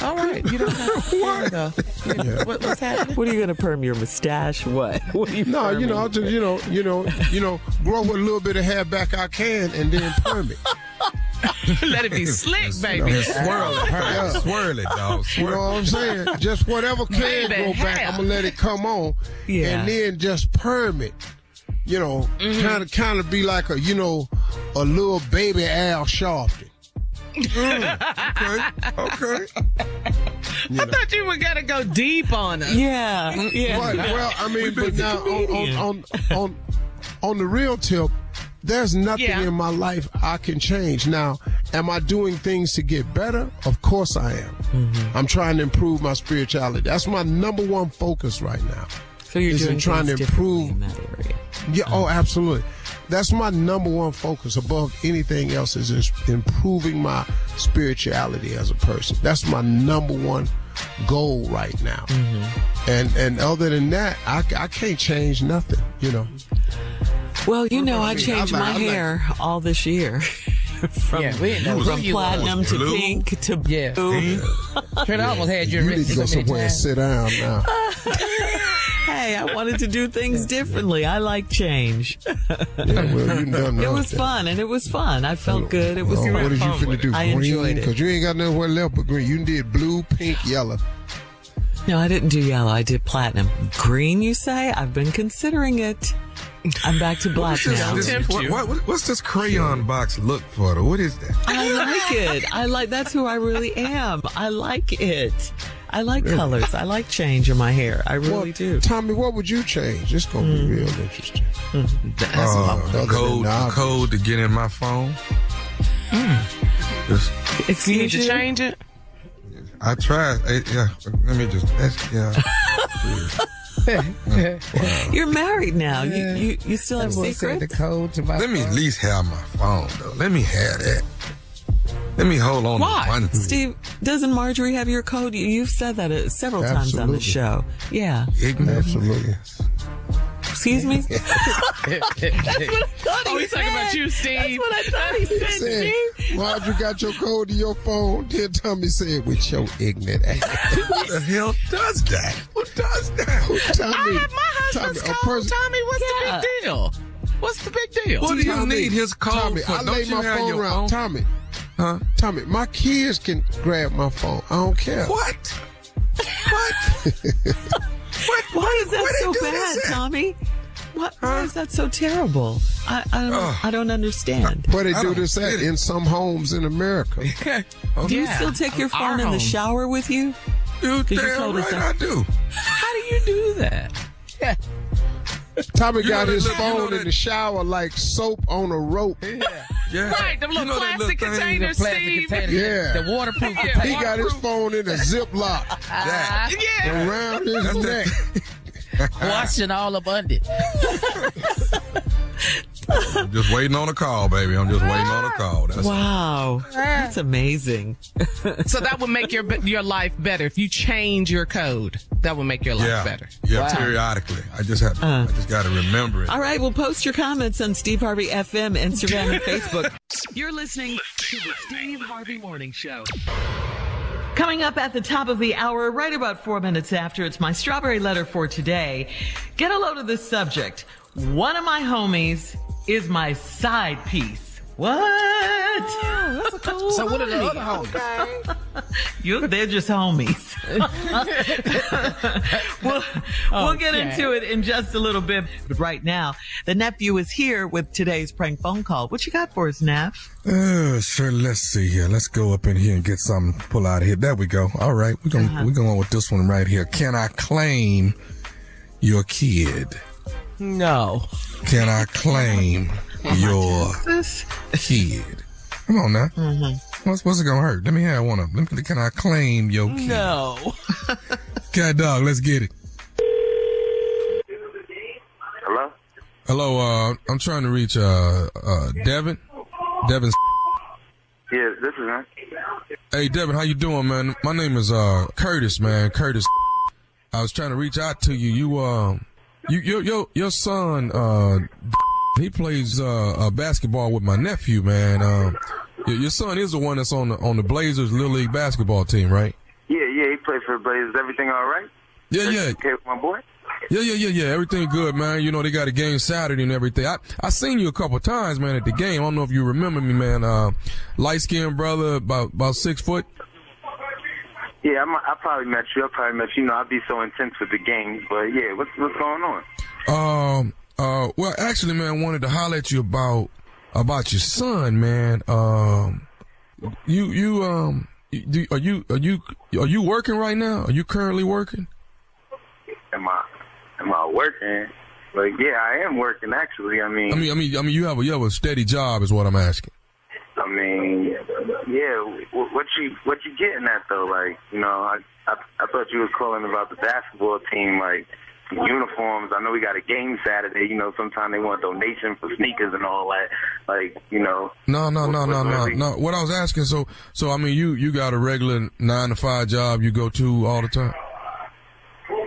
All right, you don't have to what? What, what's happening?
What are you going to perm your mustache? What? What are you
No, you know. I'll just you know, you know, you know, grow with a little bit of hair back I can, and then perm it.
Let it be slick, baby.
Just swirl it,
Yeah.
swirl it, dog.
You know what I'm saying? Just whatever can
Baby
go back,
hair.
I'm gonna let it come on,
Yeah.
and then just perm it. You know, kind of, kind of be like a, you know, a little baby Al Sharpton. Mm. Mm.
Okay, okay.
I thought you were gonna go deep on us.
Yeah, yeah.
Right. Well, I mean,
We've
but now on, on, on, on, on the real tip, there's nothing
Yeah.
in my life I can change. Now, am I doing things to get better? Of course I am.
Mm-hmm.
I'm trying to improve my spirituality. That's my number one focus right now.
So you're doing
trying to improve.
in that area.
Yeah, oh, absolutely. That's my number one focus above anything else is is improving my spirituality as a person. That's my number one goal right now. And and other than that, I, I can't change nothing, you know.
Well, you know, I
I
changed my hair all this year. from
Yeah, we didn't know
from platinum to
Blue?
pink to
Yeah.
blue.
Trent almost had you
You need to go somewhere and sit down now.
Hey, I wanted to do things differently. I like change.
Yeah, well, you done
It
now.
was fun, and it was fun. I felt good. It was
Oh, what did you finna do?
it. I
green?
enjoyed it.
Because you ain't got nowhere left but green. You did blue, pink, yellow.
No, I didn't do yellow. I did platinum. Green, you say? I've been considering it. I'm back to black
What's this-
now.
this- what- what- what- what's this crayon box look for? What is that?
I like it. I like that's who I really am. I like it. I like colors. I like change in my hair. I really
Well,
do.
Tommy, what would you change? It's gonna
Mm.
be real interesting.
That's
Uh, the code,
the
the code to get in my phone. Just,
you need
Excuse
to change it.
I tried. eh, yeah, let me just. That's, yeah.
You're married now. You you, you still have
Boy said the code to my
Let me at least have my phone though. Let me have that. Let me hold on
Why?
to one.
Steve, doesn't Marjorie have your code? You- You've said that uh, several times on the show. Yeah.
Ignorant.
Absolutely.
Excuse me?
That's what I thought he oh, he's talking about you, Steve.
That's what I thought he said,
Said,
Steve.
why'd you got your code to your phone? Then Tommy said with your ignorant ass.
Who the hell does that? Who does that?
Tommy,
I have my husband's
Tommy, a
code.
person-
Tommy, what's
Yeah.
the big deal? What's the big deal?
What do you
Tommy,
need his code
Tommy,
for?
I
Don't
lay
you
my
have
phone
your
around.
phone?
Tommy,
Huh?
Tommy, my kids can grab my phone. I don't care.
What? What? What?
Why is that
where
so bad. Tommy? What, why is that so terrible? I, I, don't, I don't understand.
Where they
I
do
don't
this at in some homes in America. Okay.
Oh, do you
Yeah.
still take your
Our
phone in the
home.
shower with you?
You
'Cause you
damn
told us
right
that-
I do.
How do you do that? Yeah.
Tommy
You
got his
that little- you
phone
know
in
that-
the shower like soap on a rope.
Yeah.
Right, them little
You know
plastic
little thing,
containers,
the
Steve.
plastic
containers.
Yeah.
The waterproof
He
container.
got his phone in a ziplock
Uh, yeah.
around his neck.
Washing all up under.
I'm just waiting on a call, baby. I'm just waiting on a call. That's
Wow. That's amazing.
So that would make your your life better if you change your code. That would make your life
yeah.
better.
Yeah,
Wow.
periodically. I just have. Uh. I just got to remember it.
All right, well, post your comments on Steve Harvey FM, Instagram, and Facebook. You're listening
To the Steve Harvey Morning Show.
Coming up at the top of the hour, right about four minutes after, it's my strawberry letter for today. Get a load of this subject. One of my homies is my side piece. What? that's a cool
So what are the
homie.
other homies?
You, they're just homies. we'll, we'll get into it in just a little bit. But right now, the nephew is here with today's prank phone call. What you got for us, Neff?
Uh, sure. Let's see here. Let's go up in here and get something pull out of here. There we go. All right, we're going
Uh-huh.
we're going with this one right here. Can I claim your kid?
No.
Can I claim your kid? Come on now.
Mm-hmm.
What's, what's it gonna hurt? Let me have one of them. Let me- Can I claim your kid?
No.
Cat dog, let's get it.
Hello?
Hello, uh, I'm trying to reach uh, uh, Devin. Devin.
Yeah, this is him.
Hey, Devin, how you doing, man? My name is uh, Curtis, man. Curtis. I was trying to reach out to you. You, uh, you, your, your, your son, uh, he plays uh, uh, basketball with my nephew, man. Um, your, your son is the one that's on the on the Blazers Little League basketball team, right?
Yeah, yeah, he plays for the Blazers. Everything all right?
Yeah, yeah.
Okay with my boy?
Yeah, yeah, yeah, yeah. Everything good, man. You know, they got a game Saturday and everything. I, I seen you a couple times, man, at the game. I don't know if you remember me, man. Uh, light skinned brother, about, about six foot.
Yeah, I'm, I probably met you. I probably met you. You know, I'd be so intense with the games. But yeah, what's, what's going on?
Um, uh, well, actually, man, I wanted to holler at you about, about your son, man. Um, you, you, um, do, are you, are you, are you working right now? Are you currently working?
Am I, am I working? Like, yeah, I am working actually. I mean,
I mean, I mean, I mean, you have a, you have a steady job is what I'm asking.
I mean, yeah. Wh- What you what you getting at though? Like, you know, I I, I thought you was calling about the basketball team, like uniforms. I know we got a game Saturday. You know, sometimes they want donation for sneakers and all that. Like, you know,
No, no, no, no, no, no. What I was asking, so, so I mean, you, you got a regular nine to five job you go to all the time?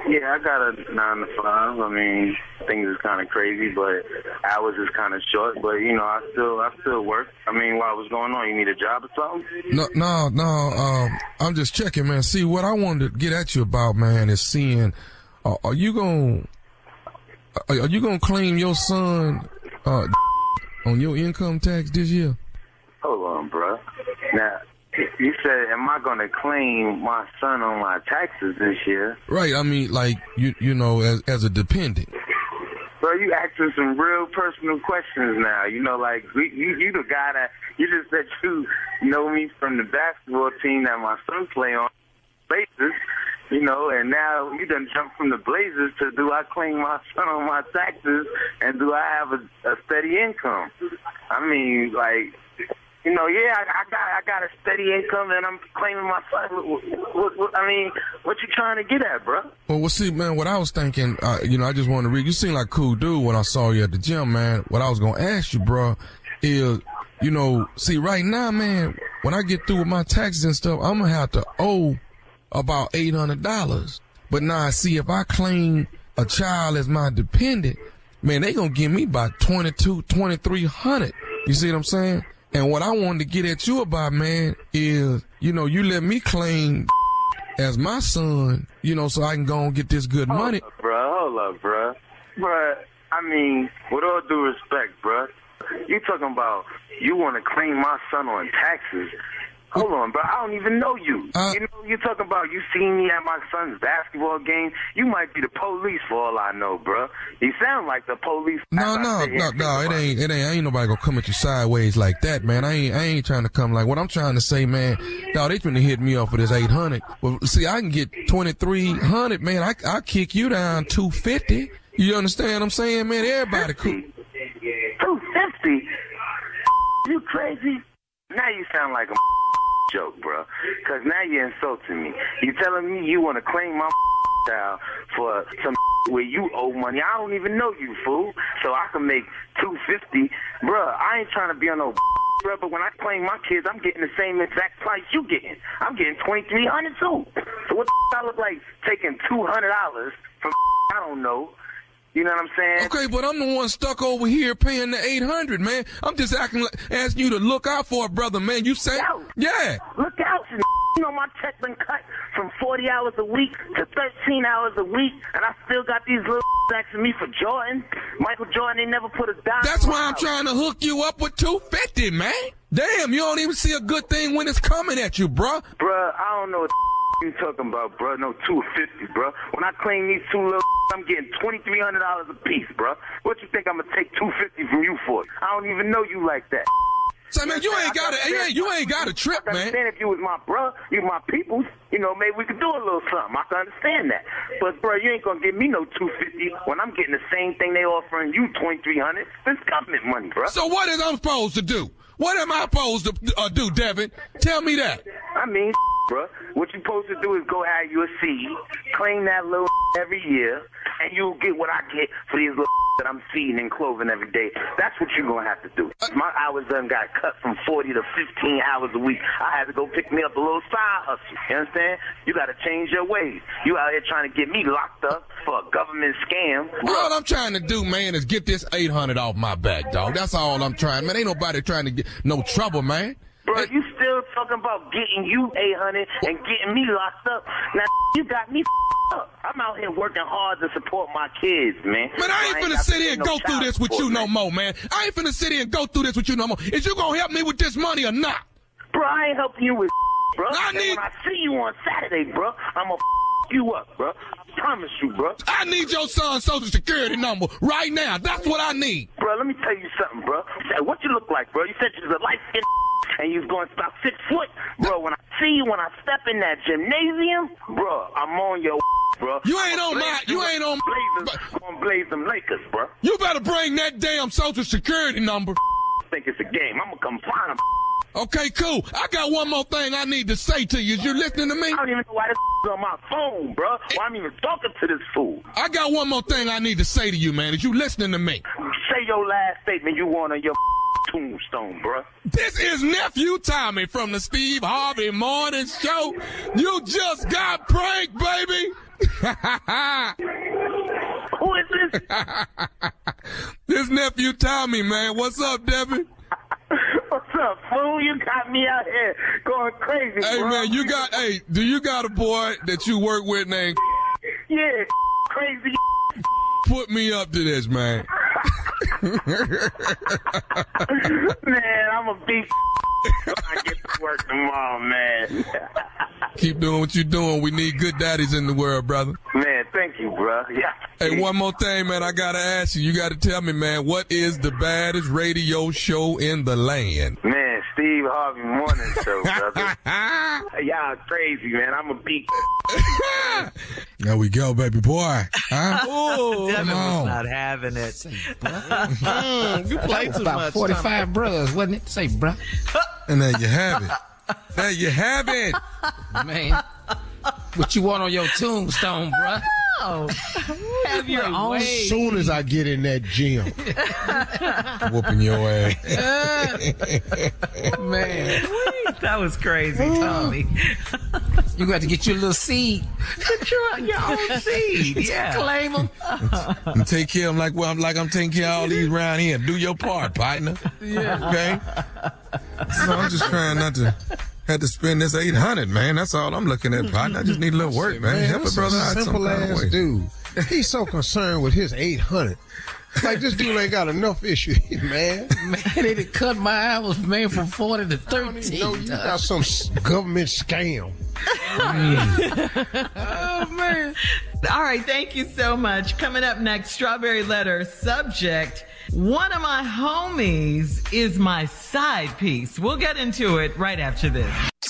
yeah, I got a nine to five. I mean, things is kind of crazy, but hours is kind of short. But you know, I still I still work. I mean, what was going on? You need a job or something?
No, no, no. Um, I'm just checking, man. See, what I wanted to get at you about, man, is seeing, uh, are you gonna, are, are you gonna claim your son, uh, on your income tax this year?
Hold on, bro. Now, you said, am I going to claim my son on my taxes this year?
Right. I mean, like you, you know, as as a dependent.
Bro, you asking some real personal questions now. You know, like we, you, you the guy that you just said you know me from the basketball team that my son play on, Blazers. You know, and now you done jump from the Blazers to do I claim my son on my taxes and do I have a, a steady income? I mean, like. You know, yeah, I, I got I got a steady income and I'm claiming my son. What, what, what, I mean, what you trying to get at, bro?
Well, well, see, man, what I was thinking, uh, you know, I just wanted to read. You seem like cool dude when I saw you at the gym, man. What I was gonna ask you, bro, is, you know, see, right now, man, when I get through with my taxes and stuff, I'm gonna have to owe about eight hundred dollars. But now, I see, if I claim a child as my dependent, man, they gonna give me about twenty two, twenty three hundred. You see what I'm saying? And what I wanted to get at you about, man, is, you know, you let me claim as my son, you know, so I can go and get this good money.
Hold up, bruh. Hold up, bro. Bruh, I mean, with all due respect, bruh, you talking about you want to claim my son on taxes. Hold on, bro. I don't even know you.
Uh,
you know, you're talking about you seen me at my son's basketball game. You might be the police for all I know, bro. You sound like the police.
No, no, no, no. It ain't, it ain't. Ain't nobody gonna come at you sideways like that, man. I ain't, I ain't trying to come like what I'm trying to say, man. Dog, they finna hit me off for this 800. Well, see, I can get 2300, man. I, I kick you down 250. You understand what I'm saying, man? Everybody cool.
Two fifty. You crazy? Now you sound like a joke, bro. Cause now you're insulting me. You're telling me you want to claim my child for some where you owe money. I don't even know you, fool. So I can make two fifty, bruh. I ain't trying to be on no. Bruh, but when I claim my kids, I'm getting the same exact price you getting. I'm getting twenty three hundred too. So what the I look like taking two hundred dollars from I don't know. You know what I'm saying?
Okay, but I'm the one stuck over here paying the 800, man. I'm just acting like, asking you to look out for a brother, man. You say, yeah.
Look out, you you know my check been cut from 40 hours a week to 13 hours a week, and I still got these little asking me for Jordan. Michael Jordan, they never put a dime.
That's why I'm
house.
trying to hook you up with 250, man. Damn, you don't even see a good thing when it's coming at you, bruh.
Bruh, I don't know what you talking about, bruh. No, 250, bruh. When I claim these two little I'm getting $2,300 a piece, bruh. What you think I'm gonna take 250 from you for? I don't even know you like that.
Say, man, you ain't got
to.
You ain't, you ain't got a trip, man.
I understand if you was my bruh, you my peoples. You know, maybe we could do a little something. I can understand that. But bro, you ain't gonna give me no two fifty when I'm getting the same thing they offering you twenty three hundred. This government money, bro.
So what is I'm supposed to do? What am I supposed to uh, do, Devin? Tell me that.
I mean, bro, what you supposed to do is go have you a seed, claim that little every year, and you'll get what I get for these little that I'm feeding and clothing every day. That's what you're gonna have to do. My hours done got cut from 40 to 15 hours a week. I had to go pick me up a little side hustle. You understand? You gotta change your ways. You out here trying to get me locked up for a government scam.
All I'm trying to do, man, is get this 800 off my back, dog. That's all I'm trying, man. Ain't nobody trying to get no trouble, man.
Bro, you still talking about getting you 800 and getting me locked up. Now, you got me up. I'm out here working hard to support my kids, man.
Man, I ain't
So
finna sit here and
no
go through this with
support,
you no
man.
more, man. I ain't finna sit here and go through this with you no more. Is you gonna help me with this money or not?
Bro, I ain't helping you with bro.
I
And
need-
when I see you on Saturday, bro, I'm gonna f you up, bro. I promise you, bro.
I need your son's social security number right now. That's what I need.
Bro, let me tell you something, bro. What you look like, bro? You said you was a light skinned and you was going about six foot. Bro, when I see you, when I step in that gymnasium, bro, I'm on your bro.
You ain't on my- you ain't on-
Blazers, gonna blaze them Lakers, bro.
You better bring that damn social security number.
Think it's a game. I'm gonna come find them.
Okay, cool. I got one more thing I need to say to you. Is you listening to me?
I don't even know why this is on my phone, bro. Why I'm even talking to this fool.
I got one more thing I need to say to you, man. Is you listening to me?
Say your last statement you want on your tombstone, bro.
This is nephew Tommy from the Steve Harvey Morning Show. You just got pranked, baby.
Who is this?
this nephew Tommy, man. What's up, Devin?
Up, fool? You got me out here going crazy,
Hey,
bro.
man, you got, hey, do you got a boy that you work with named
Yeah, crazy.
Put me up to this, man.
Man, I'm a when I get to work tomorrow, man.
Keep doing what you're doing. We need good daddies in the world, brother.
man, thank you, bro. Yeah.
Hey, one more thing, man. I gotta ask you. You gotta tell me, man. What is the baddest radio show in the land?
Man, Steve Harvey Morning Show, brother. Y'all crazy, man. I'm a beat.
There we go, baby boy. Huh?
Oh, Devin
Come
was not having it.
Mm, you play too about
much,
45 brothers, wasn't it? Say, bruh.
And there you have it. There you have it.
Man, what you want on your tombstone, bruh?
Oh, have your own.
As soon as I get in that gym,
Whooping your ass.
Man,
That was crazy, Tommy.
you got to get your little seed.
Get your, your own seed. Yeah.
Claim them.
and take care of them like well, I'm like I'm taking care of all these around here. Do your part, partner.
Yeah.
Okay. So I'm just trying not to have to spend this eight hundred, man. That's all I'm looking at, partner. I just need a little work, man. Help a brother out some
simple
kind of way.
dude. He's so concerned with his 800. Like this dude ain't got enough issues, man.
Man, they done cut my hours, man, from 40 to
I don't even
13.
know you got some government scam.
oh, man.
All right, thank you so much. Coming up next, Strawberry Letter subject. One of my homies is my side piece. We'll get into it right after this.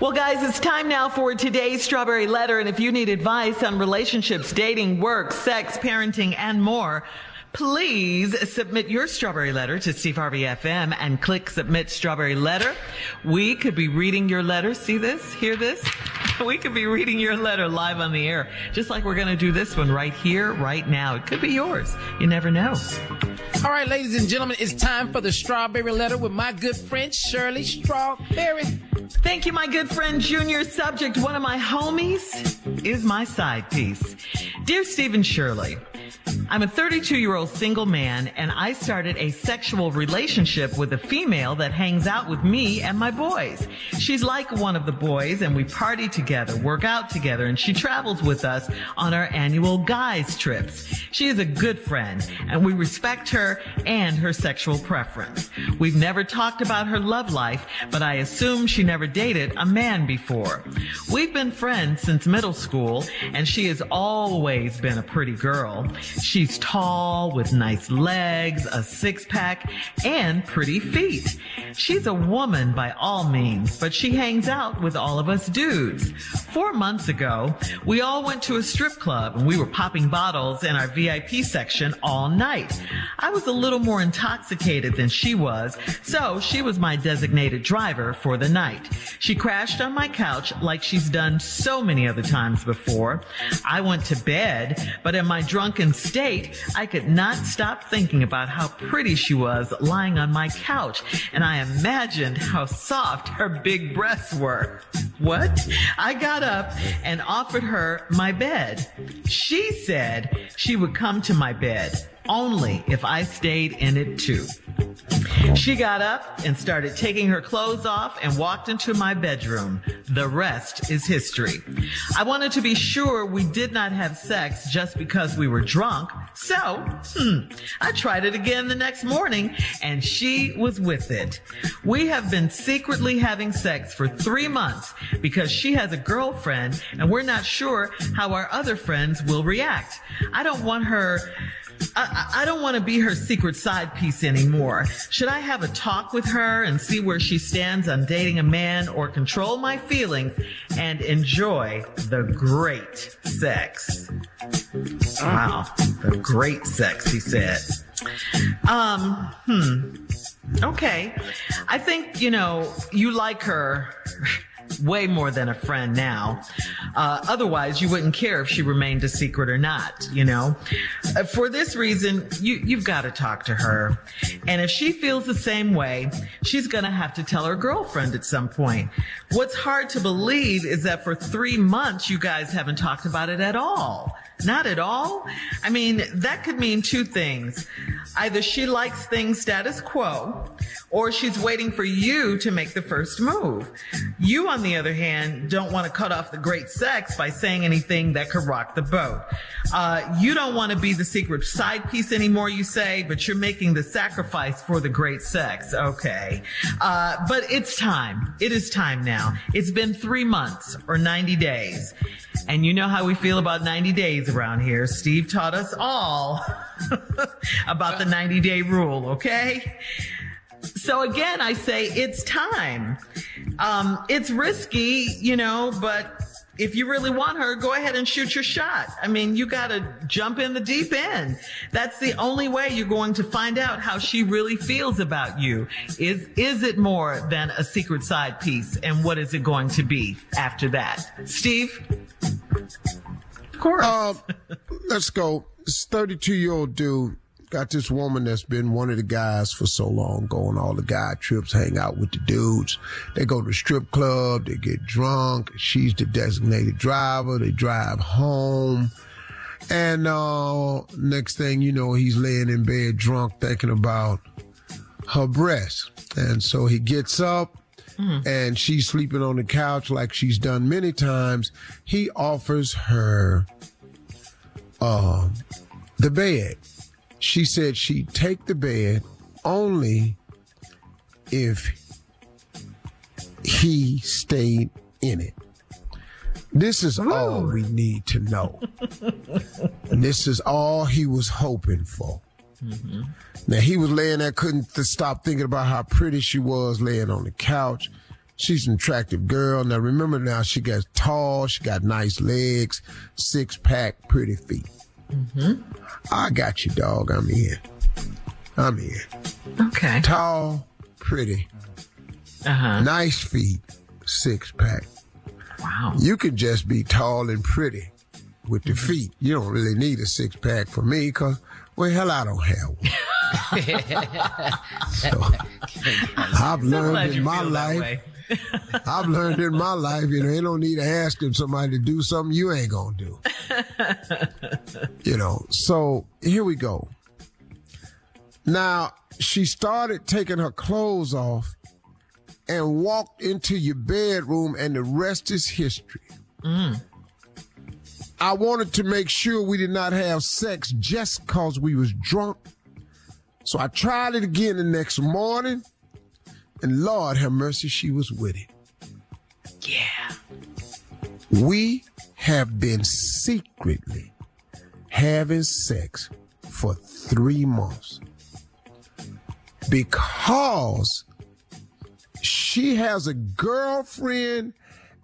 Well, guys, it's time now for today's Strawberry Letter. And if you need advice on relationships, dating, work, sex, parenting, and more, please submit your Strawberry Letter to Steve Harvey FM and click Submit Strawberry Letter. We could be reading your letter. See this? Hear this? We could be reading your letter live on the air, just like we're going to do this one right here, right now. It could be yours. You never know.
All right, ladies and gentlemen, it's time for the Strawberry Letter with my good friend Shirley Strawberry.
Thank you, my good friend Junior. Subject, one of my homies is my side piece. Dear Stephen Shirley, I'm a 32 year old single man and I started a sexual relationship with a female that hangs out with me and my boys. She's like one of the boys and we party together, work out together, and she travels with us on our annual guys trips. She is a good friend and we respect her and her sexual preference. We've never talked about her love life, but I assume she never dated a man before. We've been friends since middle school and she has always been a pretty girl. She's tall with nice legs, a six pack, and pretty feet. She's a woman by all means, but she hangs out with all of us dudes. Four months ago, we all went to a strip club and we were popping bottles in our VIP section all night. I was a little more intoxicated than she was, so she was my designated driver for the night. She crashed on my couch like she's done so many other times before. I went to bed, but in my drunken state, I could not stop thinking about how pretty she was lying on my couch, and I imagined how soft her big breasts were. What? I got up and offered her my bed. She said she would come to my bed only if I stayed in it too. She got up and started taking her clothes off and walked into my bedroom. The rest is history. I wanted to be sure we did not have sex just because we were drunk. So, hmm, I tried it again the next morning and she was with it. We have been secretly having sex for three months because she has a girlfriend and we're not sure how our other friends will react. I don't want her I, I don't want to be her secret side piece anymore. Should I have a talk with her and see where she stands on dating a man or control my feelings and enjoy the great sex? Wow. The great sex, he said. Um, hmm. Okay. I think, you know, you like her way more than a friend now. Uh, otherwise, you wouldn't care if she remained a secret or not, you know? Uh, for this reason, you, you've got to talk to her. And if she feels the same way, she's going to have to tell her girlfriend at some point. What's hard to believe is that for three months, you guys haven't talked about it at all. Not at all. I mean, that could mean two things. Either she likes things status quo, or she's waiting for you to make the first move. You, on the other hand, don't want to cut off the great sex by saying anything that could rock the boat. Uh, you don't want to be the secret side piece anymore, you say, but you're making the sacrifice for the great sex. Okay. Uh, but it's time. It is time now. It's been three months or 90 days. And you know how we feel about 90 days around here. Steve taught us all about the 90 day rule, okay? So again, I say it's time. Um, it's risky, you know, but if you really want her, go ahead and shoot your shot. I mean, you got to jump in the deep end. That's the only way you're going to find out how she really feels about you. Is is it more than a secret side piece, and what is it going to be after that? Steve. Of course.
Uh, let's go. This 32 year old dude got this woman that's been one of the guys for so long, go on all the guy trips, hang out with the dudes. They go to the strip club, they get drunk. She's the designated driver. They drive home. And uh, next thing you know, he's laying in bed drunk thinking about her breasts. And so he gets up and she's sleeping on the couch like she's done many times. He offers her um, the bed. She said she'd take the bed only if he stayed in it. This is all we need to know. and this is all he was hoping for. Mm-hmm. Now he was laying there, couldn't th- stop thinking about how pretty she was laying on the couch. She's an attractive girl. Now remember now she got tall, she got nice legs, six pack, pretty feet. I got you, dog. I'm in. I'm in.
Okay.
Tall, pretty,
Uh-huh.
nice feet, six pack.
Wow.
You could just be tall and pretty with the feet. You don't really need a six pack for me because, well, hell, I don't have one. So, I've learned in my life. I've learned in my life, you know, you don't need to ask if somebody to do something you ain't gonna do. you know, so here we go. Now, she started taking her clothes off and walked into your bedroom, and the rest is history. I wanted to make sure we did not have sex just cause we was drunk. So I tried it again the next morning, and Lord have mercy, she was with it.
Yeah.
We have been secretly having sex for three months because she has a girlfriend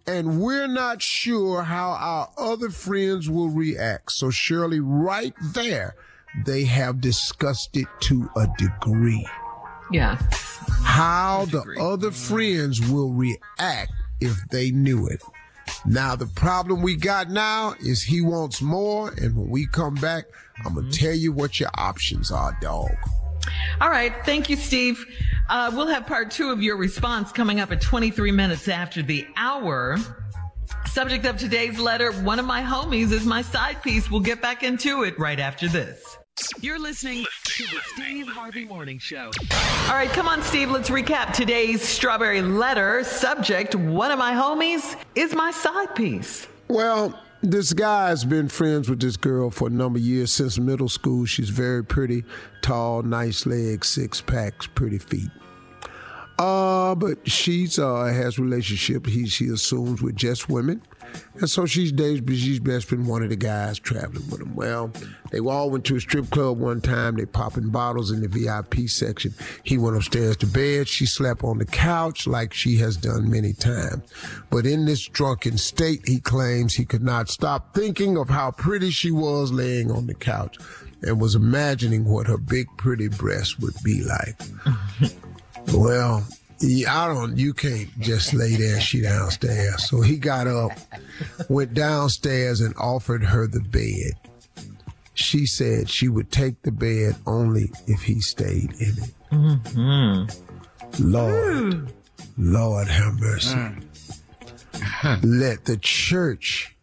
and we're not sure how our other friends will react. So, Shirley, right there, they have discussed it to a degree.
Yeah.
How the other friends will react if they knew it. Now, the problem we got now is he wants more. And when we come back, I'm going to tell you what your options are, dog.
All right. Thank you, Steve. Uh, we'll have part two of your response coming up at 23 minutes after the hour. Subject of today's letter one of my homies is my side piece. We'll get back into it right after this.
You're listening to the Steve Harvey Morning Show.
All right, come on, Steve. Let's recap today's strawberry letter. Subject one of my homies is my side piece.
Well, this guy's been friends with this girl for a number of years since middle school. She's very pretty, tall, nice legs, six packs, pretty feet. Uh, but she's uh has relationship he she assumes with just women. And so she's but she's best been one of the guys traveling with him. Well, they all went to a strip club one time. They popping bottles in the VIP section. He went upstairs to bed. She slept on the couch like she has done many times. But in this drunken state, he claims he could not stop thinking of how pretty she was laying on the couch and was imagining what her big pretty breasts would be like. Well, I don't. You can't just lay there and she downstairs. So he got up, went downstairs, and offered her the bed. She said she would take the bed only if he stayed in it.
Mm-hmm.
Lord, Lord have mercy. Let the church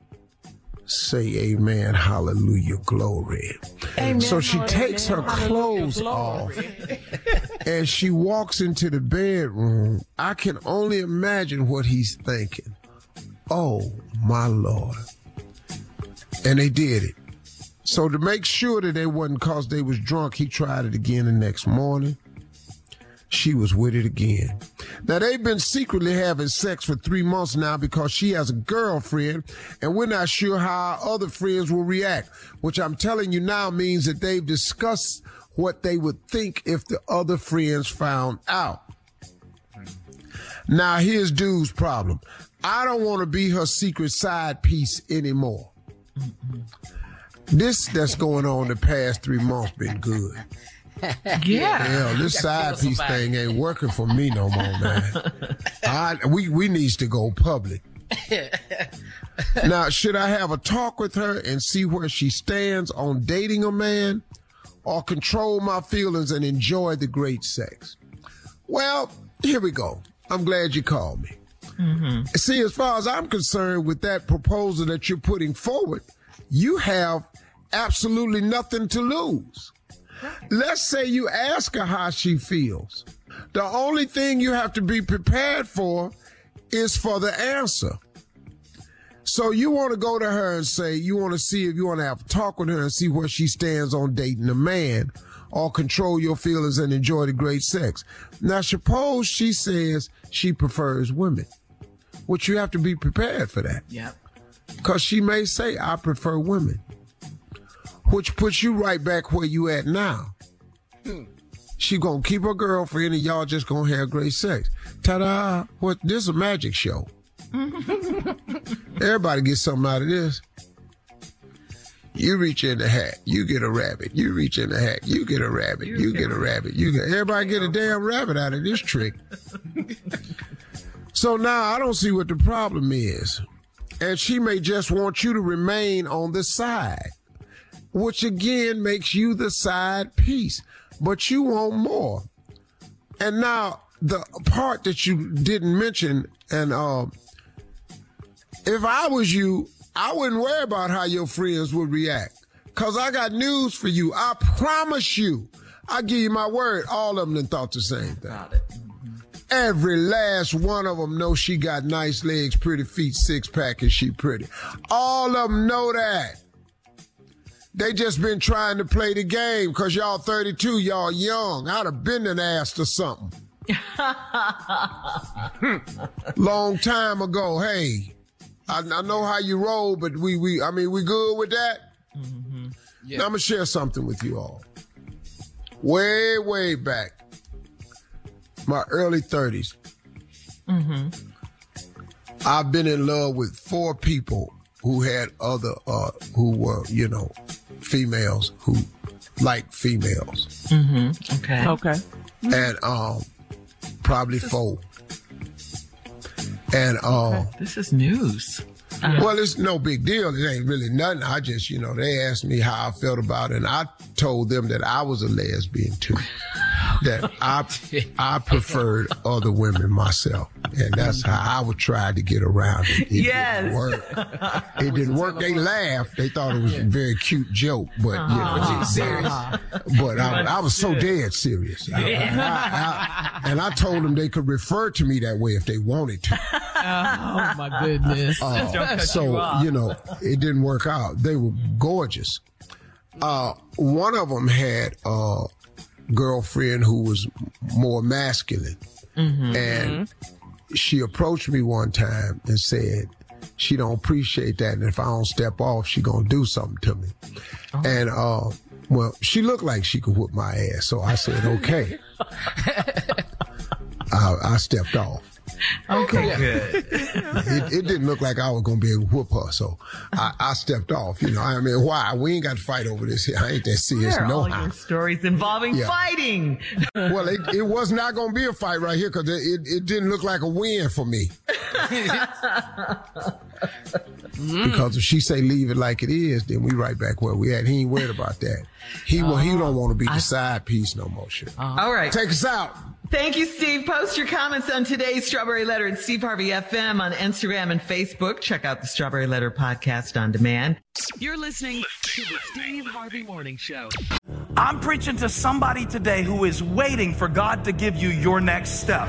say amen, hallelujah, glory. so she takes her clothes off and she walks into the bedroom. I can only imagine what he's thinking. Oh, my Lord. And they did it. So to make sure that they wasn't cause they was drunk, he tried it again the next morning. She was with it again. Now they've been secretly having sex for three months now because she has a girlfriend and we're not sure how other friends will react, which I'm telling you now means that they've discussed what they would think if the other friends found out. Now here's dude's problem. I don't want to be her secret side piece anymore. This that's going on the past three months been good. Yeah, this side piece thing ain't working for me no more, man. I, we we needs to go public. now, should I have a talk with her and see where she stands on dating a man, or control my feelings and enjoy the great sex? Well, here we go. I'm glad you called me. Mm-hmm. See, as far as I'm concerned with that proposal that you're putting forward, you have absolutely nothing to lose. Let's say you ask her how she feels. The only thing you have to be prepared for is for the answer. So you want to go to her and say, you want to see if you want to have a talk with her and see where she stands on dating a man or control your feelings and enjoy the great sex. Now, suppose she says she prefers women, which you have to be prepared for that.
Yep.
Because she may say, I prefer women, which puts you right back where you at now. She gonna keep her girlfriend and y'all just gonna have great sex. Ta-da! What? This is a magic show. Everybody gets something out of this. You reach in the hat, you get a rabbit. You reach in the hat, you get a rabbit. You, get a rabbit. You get everybody get a damn rabbit out of this trick. so now I don't see what the problem is. And she may just want you to remain on the side, which again makes you the side piece. But you want more. And now the part that you didn't mention, and um, if I was you, I wouldn't worry about how your friends would react. Cause I got news for you. I promise you. I give you my word. All of them done thought the same thing. Got it. Every last one of them know she got nice legs, pretty feet, six pack, and she pretty. All of them know that. They just been trying to play the game because y'all 32, y'all young. I'd have been an ass or something. Long time ago. Hey, I, I know how you roll, but we, we, I mean, we good with that? Now I'm gonna share something with you all. Way, way back, my early 30s.
Mm-hmm.
I've been in love with four people who had other, uh, who were, you know, females who like females.
Mm-hmm. Okay.
Okay.
And, um, probably four. And, um,
This is news.
well, it's no big deal. It ain't really nothing. I just, you know, they asked me how I felt about it, and I told them that I was a lesbian too. That I I preferred other women myself, and that's how I would try to get around it. It
Yes.
didn't work. It didn't work. They laughed. They thought it was a very cute joke, but you know,
Uh-huh.
serious. But I, I was so dead serious, I- and I, I- and I told them they could refer to me that way if they wanted to.
Oh my goodness.
Uh, so you know, it didn't work out. They were gorgeous. Uh, one of them had a girlfriend who was more masculine, and she approached me one time and said she don't appreciate that, and if I don't step off, she gonna do something to me. And uh, well, she looked like she could whoop my ass, so I said okay. I, I stepped off.
Okay, good.
it, it didn't look like I was gonna be able to whoop her, so I, I stepped off. You know, I mean, why? We ain't got to fight over this here. I ain't that serious.
Where are
No
all
how.
your stories involving
Yeah.
fighting?
Well, it, it was not gonna be a fight right here because it, it, it didn't look like a win for me. Mm. Because if she say leave it like it is, then we right back where we at. He ain't worried about that. He wa- he don't uh-huh. want to be the side piece no more. Shit. Uh-huh.
All right.
Take us out.
Thank you, Steve. Post your comments on today's Strawberry Letter at Steve Harvey FM on Instagram and Facebook. Check out the Strawberry Letter podcast on demand.
You're listening to the Steve Harvey Morning Show.
I'm preaching to somebody today who is waiting for God to give you your next step.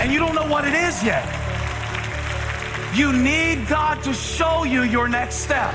And you don't know what it is yet. You need God to show you your next step.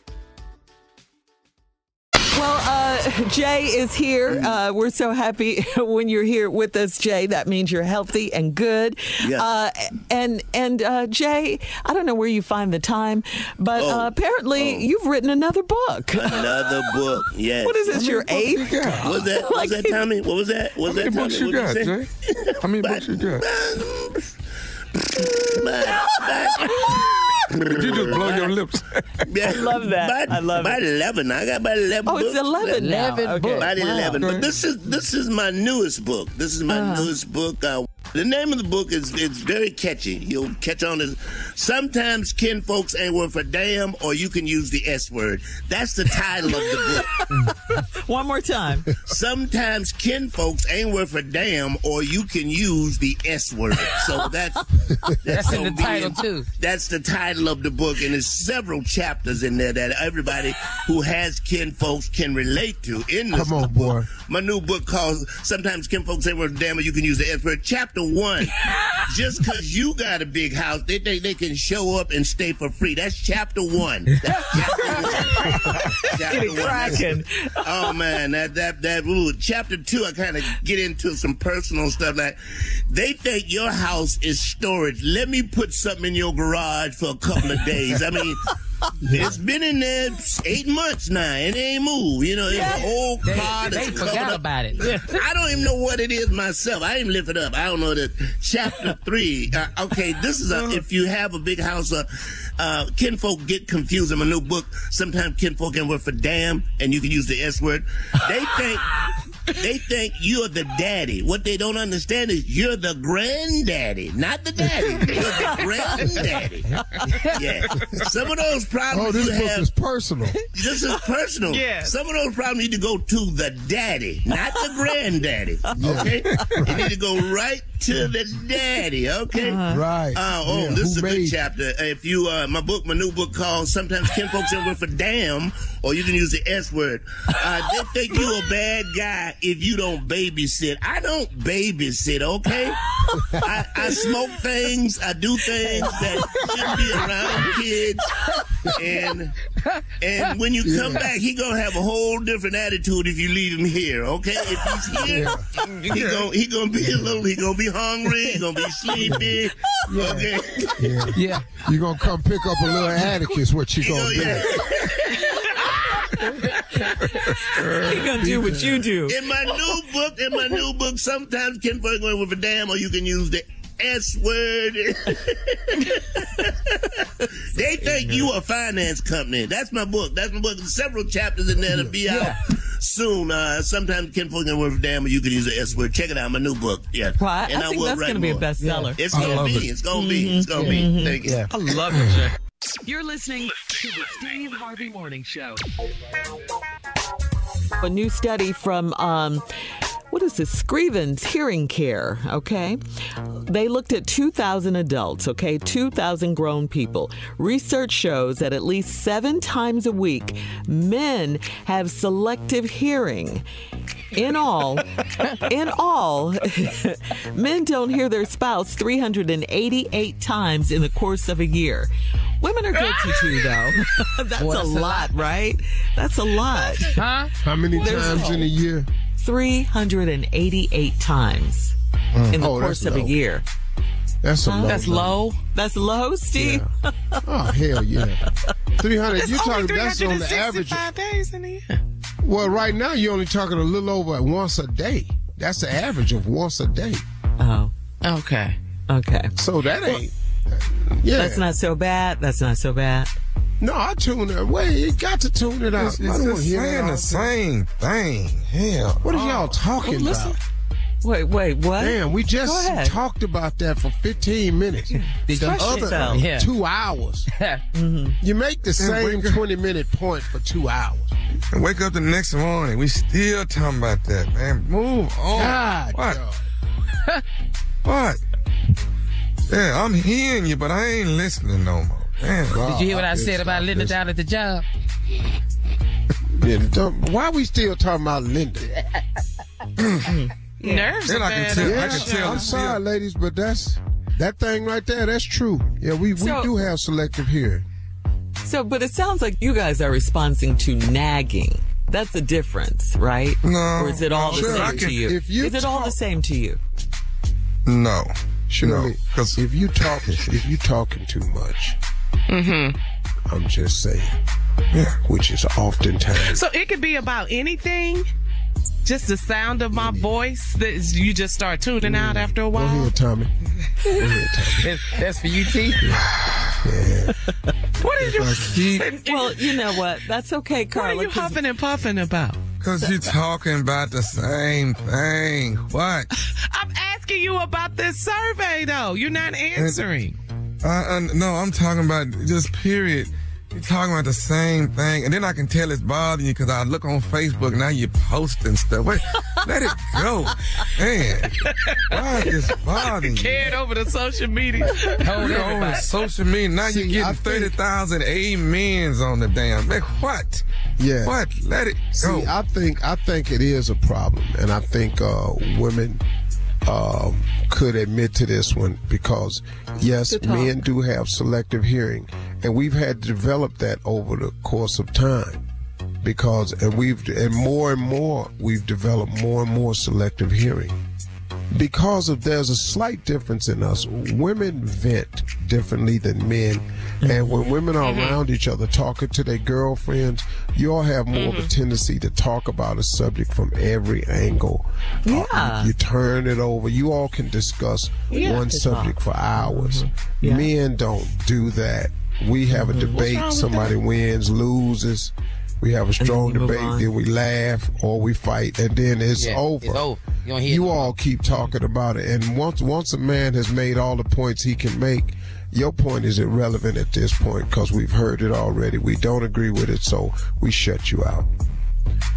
Well, uh, Jay is here. Uh, we're so happy when you're here with us, Jay. That means you're healthy and good.
Yes.
Uh, and and uh, Jay, I don't know where you find the time, but
Oh.
uh, apparently you've written another book.
Another book, yes.
What is this? Your eighth?
What was that? What was that, Tommy? What was that? What was
How
that,
many books
Tommy?
you
What
got,
you
Jay?
say?
How many books you got? Did you just blow your lips?
I
love that.
About, I love about eleven. I got about eleven.
Oh, it's
books.
11 now. 11 Okay. books.
About
Wow.
eleven. But this is this is my newest book. This is my
Uh-huh.
newest book. Uh, the name of the book is it's very catchy. You'll catch on this. Sometimes kin folks ain't worth a damn, or you can use the S word. That's the title of the book.
One more time.
Sometimes kin folks ain't worth a damn, or you can use the S word. So that's
That's in the
so
title,
being-
too.
That's the title of the book, and there's several chapters in there that everybody who has kin folks can relate to. In this
Come on, boy.
my new book called "Sometimes Kin Folks Ain't Worth a Damn," or you can use the S word. Chapter one: Just because you got a big house, they think they can show up and stay for free. That's chapter one. That's chapter one. Chapter
Get it
one.
Cracking.
oh man, that that that ooh, chapter two, I kind of get into some personal stuff. Like they think your house is storage. Let me put something in your garage for a couple of days. I mean. It's been in there eight months now. It ain't moved. You know, it's an old
They-
car
they
that's
forgot
covered
about it.
I don't even know what it is myself. I didn't lift it up. I don't know that. Chapter three. Uh, okay, this is a, if you have a big house. Uh, uh, kinfolk get confused in my new book. Sometimes kinfolk can work for damn, and you can use the S word. They think they think you're the daddy. What they don't understand is you're the granddaddy, not the daddy. You're the granddaddy. Yeah. Some of those problems
Oh, this
you
book
have.
is personal.
This is personal.
Yes.
Some of those problems need to go to the daddy, not the granddaddy. Okay? You need to go right to the daddy. Okay?
Right.
Uh, oh,
Yeah,
this is
who
a good chapter. If you, uh, my book, my new book called "Sometimes Kin Folks Ain't Worth a Damn," or you can use the S word. Uh, they think you a bad guy if you don't babysit. I don't babysit. Okay? I, I smoke things. I do things that shouldn't be around kids. And and when you come
Yeah.
back, he gonna have a whole different attitude if you leave him here. Okay? If he's here, he gonna he gonna be a little. He gonna be hungry. He gonna be sleepy. Okay.
Yeah.
Yeah.
You're going to come pick up a little Atticus, what you going to oh, do.
He gonna do what you do.
In my new book, in my new book, sometimes Ken Berg going with a damn, or you can use the S word. they think you a finance company. That's my book. That's my book. There's several chapters in there to be out soon. Uh, sometimes Ken Berg going with a damn, or you can use the S word. Check it out, my new book. Yeah,
Well, I- I think
will
that's gonna be a
more.
bestseller.
It's
I
gonna be.
it.
It's gonna be. It's gonna be. Thank you.
I love it, Jay.
You're listening to the Steve Harvey Morning Show.
A new study from um, what is this? Scrivens Hearing Care, okay? They looked at 2,000 adults, okay? 2,000 grown people. Research shows that at least seven times a week, men have selective hearing. In all, in all, men don't hear their spouse 388 times in the course of a year. Women are guilty too, though. That's
Boy,
a
that's a
lot,
lot.
right? That's a lot.
Huh?
How many
There's-
times in a year?
388 times
Mm.
in the
Oh,
course of a year.
That's a
Huh?
low.
That's
number.
low? That's low, Steve?
Oh hell yeah. Three hundred. You're talking. That's on the average.
365 days in a year.
Well, right now you're only talking a little over once a day. That's the average of once a day.
Oh.
Okay.
Okay.
So that ain't. Yeah.
That's not so bad. That's not so bad.
No, I tune it. Wait, you got to tune it out.
It's,
I
it's
don't
just saying the same thing. Hell.
What are y'all talking
Oh, listen.
about?
Wait, wait, what?
Damn, we just talked about that for 15 minutes. The
Express
other
yourself.
Yeah.
two hours.
Mm-hmm.
You make the
Yeah,
same 20 minute point for two hours.
And wake up the next morning. We still talking about that, man. Move on.
God,
what? What? Yeah, I'm hearing you, but I ain't listening no more. Damn.
Did you hear what I
just
said about Linda
this.
down at the job?
Yeah, don't- why we still talking about Linda? Mm-hmm.
Nerves
Then I can tell-
Yeah,
I can tell.
I'm sorry, ladies, but that's that thing right there. That's true. Yeah, we, we
So-
do have selective hearing.
So, but it sounds like you guys are responding to nagging. That's the difference, right?
No,
Or is it all the
no,
same
can-
to you?
if you
is it all the same to you?
No.
Shirley,
No, 'cause-
if you talk, if you talking too much,
Mm-hmm.
I'm just saying, yeah, which is oftentimes.
So it could be about anything. Just the sound of my voice that you just start tuning out after a
Go
while.
ahead, Tommy. Go ahead, Tommy.
That's, that's for you, T.
What is your?
Keep,
Well, you know what? That's okay,
What are
Carla.
you
'cause-
huffing and puffing about?
Cause you're talking about the same thing. What?
I'm asking you about this survey, though. You're not answering.
Uh, no, I'm talking about just period. You're talking about the same thing, and then I can tell it's bothering you because I look on Facebook now you're posting stuff. Wait, let it go, man. Why is this bothering you?
Carried over to social media.
Hold
You're on
everybody.
social media now.
See,
you're getting thirty thousand amens on the damn. Man, what?
Yeah.
What? Let it go.
See, I think I think it is a problem, and I think uh, women um, could admit to this one because yes, men do have selective hearing, and we've had to develop that over the course of time. Because and we've and more and more we've developed more and more selective hearing. Because of there's a slight difference in us. Women vent differently than men, and when women are around each other talking to their girlfriends, you all have more of a tendency to talk about a subject from every angle. Uh,
Yeah.
you, you turn it over. You all can discuss
Yeah.
one subject for hours.
Yeah.
Men don't do that. We have a debate.
wrong with
Somebody wins, loses. We have a strong debate,
on.
then we laugh or we fight, and then it's
Yeah,
over.
it's over. You
You all keep talking about it, and once once a man has made all the points he can make, your point is irrelevant at this point because we've heard it already. We don't agree with it, so we shut you out.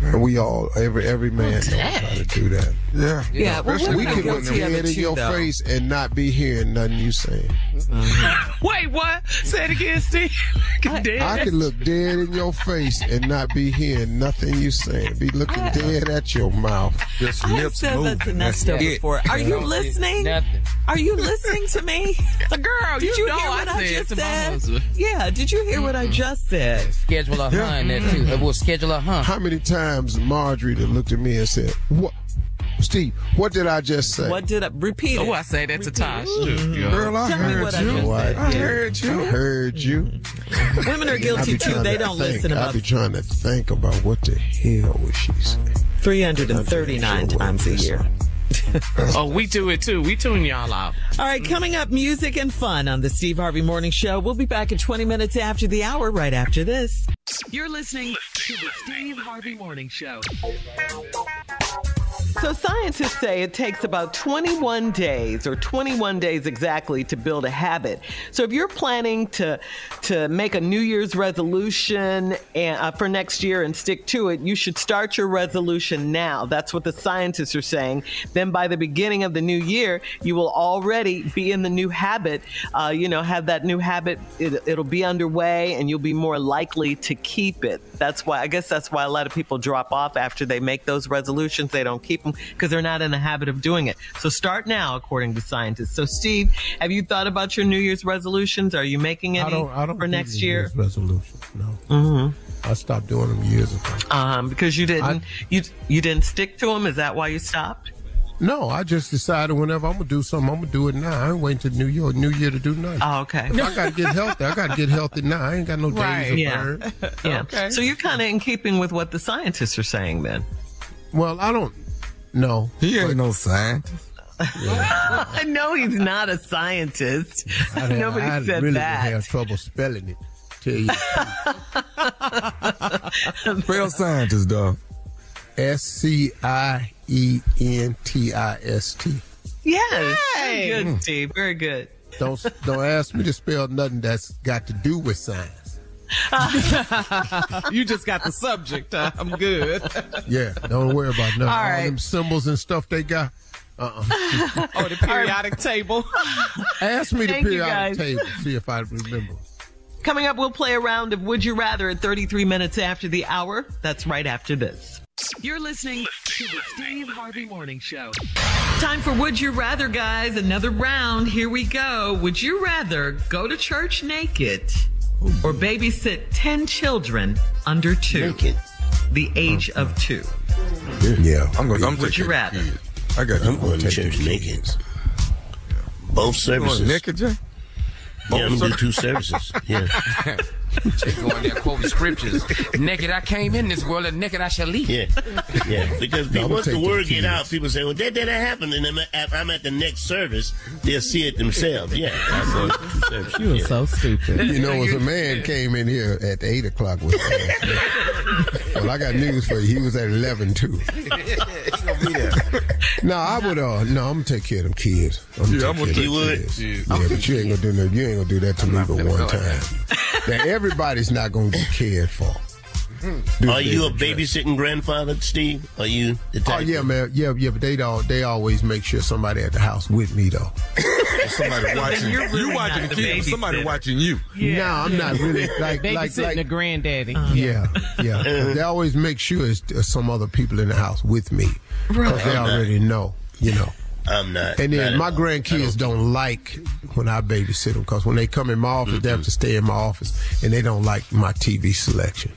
And we all, every every man, knows how to do that.
yeah.
Yeah, well,
Especially
We
women
can
when
look
guilty of
dead
it
in
too,
your
though.
face and not be hearing nothing you saying.
Wait, what? Say it again, Steve. Dead.
I can look dead in your face and not be hearing nothing you saying. Be looking dead at your mouth.
Just
I have
lips
said that
moving.
to
That's
Nesto
it.
before. Are you listening?
Nothing.
Are you listening to me?
Girl,
Did you,
know
hear what I,
said
just
to my
said?
husband.
Yeah, did you hear what I just said?
Schedule a
Yeah.
hun there too. We'll schedule a hun.
How many times Marjorie that looked at me and said, "What, Steve? What did I just say?"
What did I repeat it?
Oh, I say that to Tosh too. Mm-hmm.
Girl, I
Tell me
heard
what I
you.
just.
I heard you.
I heard you.
Women are guilty too.
trying
They
to
don't
think.
listen
I
about
be trying to think about what the hell was she saying.
339 times a year.
Oh, we do it too. We tune y'all out.
All right, coming up, music and fun on the Steve Harvey Morning Show. We'll be back in 20 minutes after the hour, right after this.
You're listening to the Steve Harvey Morning Show.
So scientists say it takes about 21 days or 21 days exactly to build a habit. So if you're planning to to make a New Year's resolution and, uh, for next year and stick to it, you should start your resolution now. That's what the scientists are saying. Then by the beginning of the new year, you will already be in the new habit. Uh, you know, have that new habit. It, it'll be underway, and you'll be more likely to keep it. That's why I guess that's why a lot of people drop off after they make those resolutions. They don't keep them because they're not in the habit of doing it. So start now, according to scientists. So Steve, have you thought about your New Year's resolutions? Are you making any
I don't, I don't
for
do
next
New
year?
Year's resolutions. No,
Mm-hmm.
I stopped doing them years ago.
Um, because you didn't you you didn't stick to them. Is that why you stopped?
No, I just decided whenever I'm gonna do something, I'm gonna do it now. I ain't waiting to New Year, New Year to do nothing.
Oh, okay.
If I gotta get healthy, I gotta get healthy now. I ain't got no days of
Yeah.
burn.
Yeah. So you're kind of in keeping with what the scientists are saying then.
Well, I don't know.
He ain't no scientist.
I know he's not a scientist.
I'd,
Nobody
I'd
said
really
that.
have trouble spelling it. Tell you,
Real scientist, dog.
S C I E N T I S T.
Yes.
Hey.
Very
Mm.
good, Steve. Very good.
Don't don't ask me to spell nothing that's got to do with science.
you just got the subject. Uh, I'm good.
Yeah, don't worry about nothing.
All
All,
right.
them symbols and stuff they got. Uh-uh.
oh, the periodic table.
Ask me the
Thank you,
periodic table. See if I remember.
Coming up, we'll play a round of Would You Rather at 33 minutes after the hour. That's right after this.
You're listening to the Steve Harvey Morning Show.
Time for Would You Rather, guys. Another round. Here we go. Would you rather go to church naked or babysit 10 children under two? The age of two.
Yeah,
I'm going. I'm
Would you rather?
kids. I got.
I'm going to church naked. Both services.
going naked, Jay?
Yeah, I'm gonna do two services. Yeah.
Just going there quoting scriptures. naked I came in this world, and naked I shall leave.
Yeah, yeah. Because
I'm
people, once the word get out, people say, "Well, that didn't happen," and I'm at, I'm at the next service. They'll see it themselves. Yeah, I'm going to two services.
You are
yeah.
so stupid.
You know, as a man came in here at eight o'clock with Well, I got news for you. He was at eleven too. No, I would. Uh, no, I'm gonna take care of them kids. I'm
Yeah, I'm gonna
care
take
of them
care of
kids.
kids.
Yeah, but you ain't gonna do no. You ain't gonna do that to me but one time. Now everybody's not gonna get cared for. Do
Are you a
they-
babysitting grandfather, Steve? Are you the
Oh
type?
yeah, man. Yeah, yeah. But they don't. They always make sure somebody at the house with me though.
Somebody watching.
you're really
you watching the
the
kids. Somebody watching you.
No, I'm not really like like
Babysitting
like
the granddaddy.
Yeah, yeah. they always make sure it's uh, some other people in the house with me because they already know, you know.
I'm not.
And then
at
my grandkids don't like when I babysit them because when they come in my office, they have to stay in my office, and they don't like my TV selection.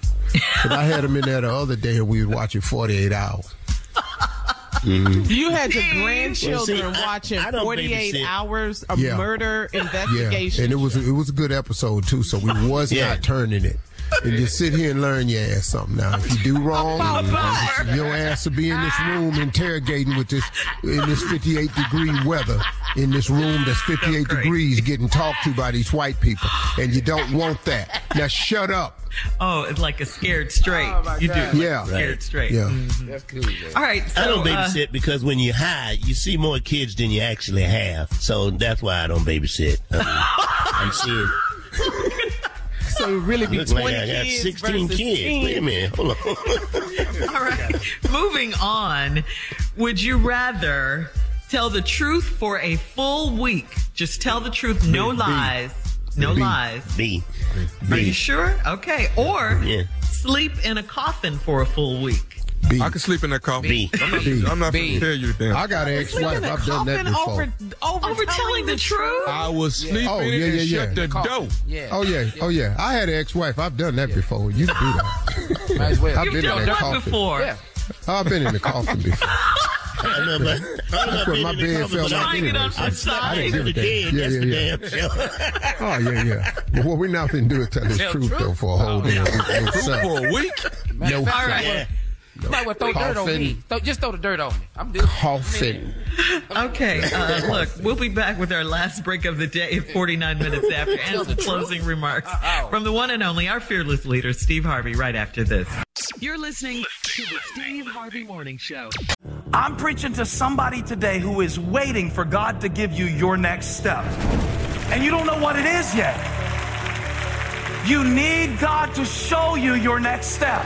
But I had them in there the other day, and we were watching 48 hours. Mm-hmm.
You had your grandchildren
Well, see, I-
watching
I don't
48
babysit.
hours of
Yeah.
murder
Yeah,
investigation.
and it was it was a good episode too. So we was
Yeah.
not turning it. And just sit here and learn your ass something. Now, if you do wrong, your ass will be in this room interrogating with this in this 58 degree weather in this room that's 58 degrees, getting talked to by these white people, and you don't want that. Now, shut up.
Oh, it's like a scared straight. you do. like
Yeah.
a Scared straight.
Yeah.
That's cool.
All right.
I don't
so, uh,
babysit because when you hide, you see more kids than you actually have. So that's why I don't babysit. Um, I'm seeing.
So it really be
Look
20
like I got
kids
16
versus
kids.
10.
Wait a minute. Hold on.
All right. Moving on. Would you rather tell the truth for a full week? Just tell the truth, no lies. No
B.
lies.
B.
Are you sure? Okay. Or
Yeah.
sleep in a coffin for a full week.
I can sleep in that coffin.
B.
I'm not,
B.
I'm not
B.
gonna tell you the damn.
I got an ex-wife. I've done that before.
Over, telling the truth?
I was sleeping
Oh,
in
yeah,
and
yeah,
shut
yeah.
the door.
Yeah.
Oh yeah, oh yeah. I had an ex-wife. I've done that before. You can do that.
Might as well.
I've
You've
been in
done
that
that
coffin.
before.
Yeah.
I've been in the coffin before.
I know, but I don't know
what my
in
bed
coffin,
felt
but
like
I-
anyway.
I
so I
slept
didn't give
the
a
dead.
damn. Yeah, yeah, yeah. Oh yeah, yeah. But what we not finna do is tell this
Tell
truth
truth?
though for a whole oh, damn no,
Truth for a week.
No,
All
sir.
right.
Yeah.
No.
Well throw dirt on me. Throw, just throw the dirt on me. I'm good.
Coffin.
Okay, uh, look, we'll be back with our last break of the day 49 minutes after and some closing remarks from the one and only, our fearless leader, Steve Harvey, right after this.
You're listening to the Steve Harvey Morning Show.
I'm preaching to somebody today who is waiting for God to give you your next step. And you don't know what it is yet. You need God to show you your next step.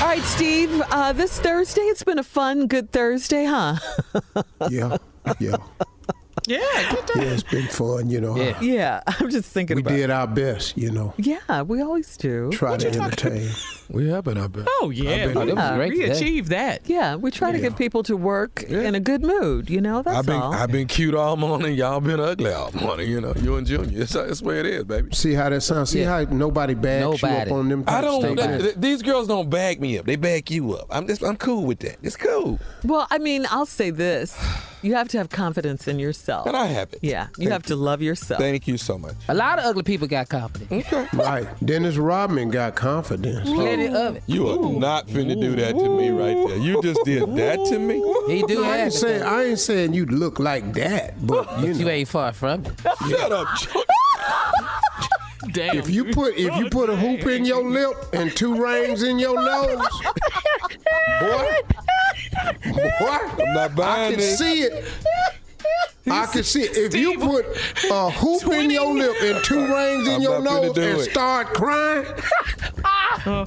All right, Steve, uh, this Thursday, it's been a fun, good Thursday, huh?
yeah, yeah.
Yeah,
Yeah, it's been fun, you know.
Yeah. Yeah, I'm just thinking about
we
about
did our best, you know.
Yeah, we always do.
Try to entertain.
We have been our best.
Oh yeah,
been- oh,
yeah.
great
we
today.
achieved that.
Yeah, we try to get people to work in a good mood, you know? That's
I've been
all.
I've been cute all morning. Y'all been ugly all morning. You know, you and Junior. It's, that's the way it is, baby.
See how that sounds? See how nobody bags you up on them
I don't.
statements?
th- th- these girls don't bag me up. They bag you up. I'm just. I'm cool with that. It's cool.
Well, I mean, I'll say this. You have to have confidence in yourself.
And I have it.
Yeah, you have to love yourself.
Thank you so much.
A lot of ugly people got confidence.
Okay.
Right. Dennis Rodman got confidence.
Plenty of it.
You are not finna do that to me right there. You just did that to me.
He do
I
have
ain't saying
though.
I ain't saying you look like that, but you know.
you ain't far from it.
Shut up.
Damn.
If you put if you put a hoop in your lip and two rings in your nose, boy, boy,
I'm not buying
I
buying
can
this.
see it. I can see it. If you put a hoop in your lip and two rings in
I'm
your nose and
it.
start crying,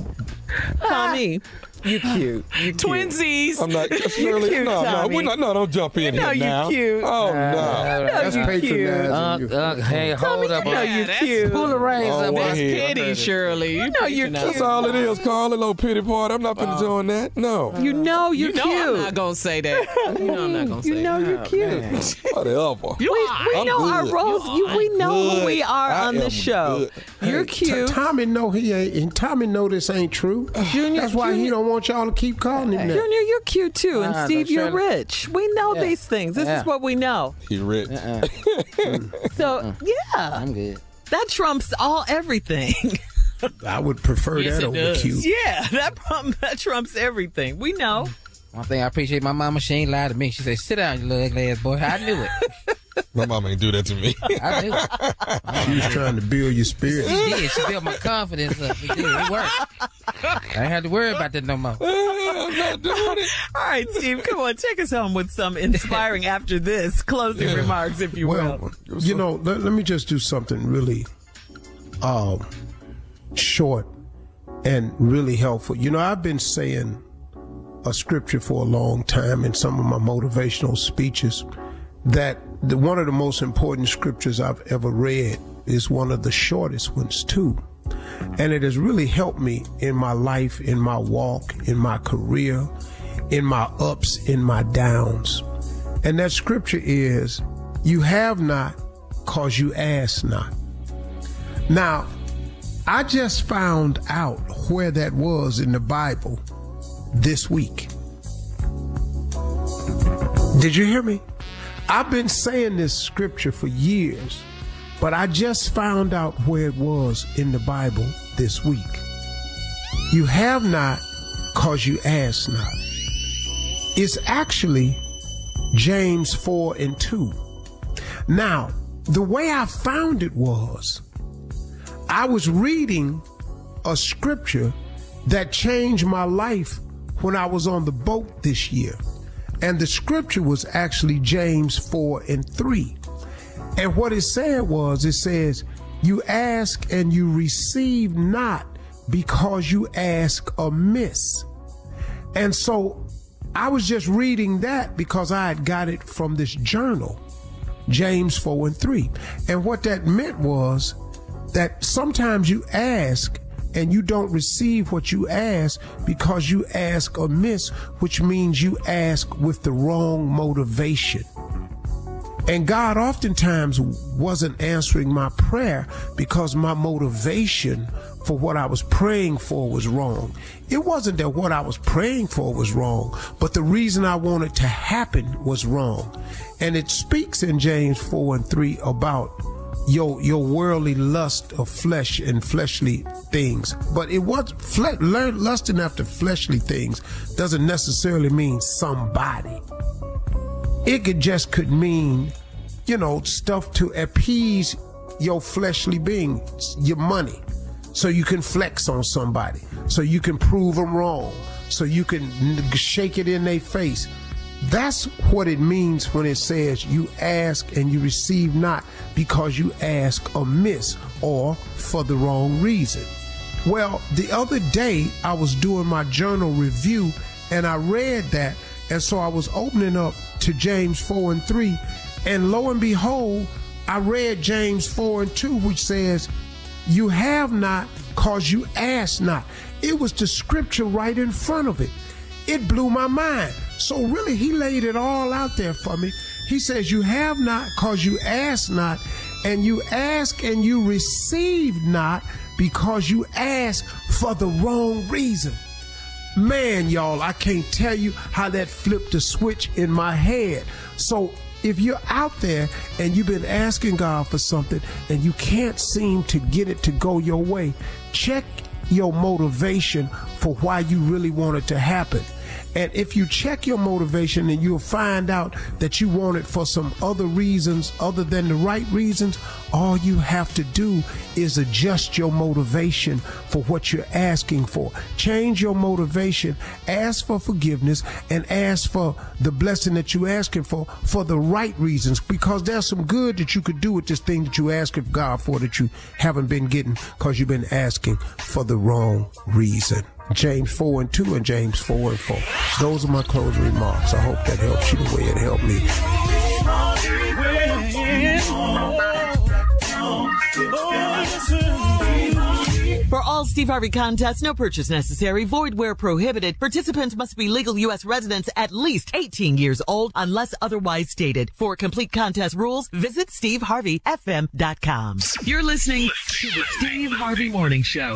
Tommy, you cute. You cute.
Twinsies.
I'm not.
You
Shirley,
cute,
no, no,
Tommy.
we're not. No, don't jump in here.
You know
here
you
now.
cute.
Oh no.
that's
you
patronizing.
Uh,
you.
uh, hey, hold up.
you know you cute.
Pull the reins
Oh,
up. That's
here.
pity, Shirley. You
know you're cute.
That's all it is, Carl. A little pity party. I'm not gonna doing that. No.
You know you're
You know
cute.
I'm not gonna say that. You know I'm not gonna say
you know you're cute.
Whatever.
You
We, we know our roles. We know who we are on the show. You're cute.
Tommy know he ain't, and Tommy know this ain't true.
Junior-
That's why he don't want y'all to keep calling him that.
Junior, you're cute too. And
Ah,
Steve,
don't
you're
Shirley.
rich. We know
Yeah.
these things. This
Yeah.
is what we know.
He rich.
Uh-uh.
So, yeah,
I'm good.
that trumps all everything.
I would prefer
Yes,
that
it
over
does.
cute.
yeah, that, prom- that trumps everything. We know.
One thing I appreciate my mama, she ain't lied to me. She said, sit down, you little ugly ass boy. I knew it.
My mom ain't do that to me.
I knew it.
She was trying to build your spirit.
She did. She built my confidence up. It did. It worked. I ain't have to worry about that no more.
I'm not doing it.
All right, Steve, come on, take us home with some inspiring after this closing remarks, if you will.
Well, you know, let, let me just do something really um, short and really helpful. You know, I've been saying a scripture for a long time in some of my motivational speeches that the, one of the most important scriptures I've ever read is one of the shortest ones, too. And it has really helped me in my life, in my walk, in my career, in my ups, in my downs. And that scripture is, You have not because you ask not. Now, I just found out where that was in the Bible this week. Did you hear me? I've been saying this scripture for years, but I just found out where it was in the Bible this week. You have not because you ask not. It's actually James 4 and 2. Now, the way I found it was I was reading a scripture that changed my life when I was on the boat this year. And the scripture was actually James 4 and 3. And what it said was, it says, You ask and you receive not because you ask amiss. And so I was just reading that because I had got it from this journal, James 4 and 3. And what that meant was that sometimes you ask and you don't receive what you ask because you ask amiss, which means you ask with the wrong motivation. And God oftentimes wasn't answering my prayer because my motivation for what I was praying for was wrong. It wasn't that what I was praying for was wrong, but the reason I wanted to happen was wrong. And it speaks in James 4 and 3 about your your worldly lust of flesh and fleshly things. But it was fle- lusting after fleshly things doesn't necessarily mean somebody. It could just could mean, you know, stuff to appease your fleshly being, your money, so you can flex on somebody, so you can prove them wrong, so you can shake it in their face. That's what it means when it says you ask and you receive not because you ask amiss or for the wrong reason. Well, the other day I was doing my journal review and I read that, and so I was opening up to James 4 and 3, and lo and behold, I read James 4 and 2, which says, You have not because you ask not. It was the scripture right in front of it. It blew my mind. So really, he laid it all out there for me. He says, You have not because you ask not, and you ask and you receive not because you ask for the wrong reason. Man, y'all, I can't tell you how that flipped a switch in my head. So if you're out there and you've been asking God for something and you can't seem to get it to go your way, check your motivation for why you really want it to happen. And if you check your motivation and you'll find out that you want it for some other reasons other than the right reasons, all you have to do is adjust your motivation for what you're asking for. Change your motivation, ask for forgiveness, and ask for the blessing that you're asking for for the right reasons because there's some good that you could do with this thing that you ask of God for that you haven't been getting because you've been asking for the wrong reason. James 4 and 2 and James 4 and 4. Those are my closing remarks. I hope that helps you the way it helped me.
For all Steve Harvey contests, no purchase necessary, void where prohibited. Participants must be legal U.S. residents at least 18 years old unless otherwise stated. For complete contest rules, visit SteveHarveyFM.com.
You're listening to the Steve Harvey Morning Show.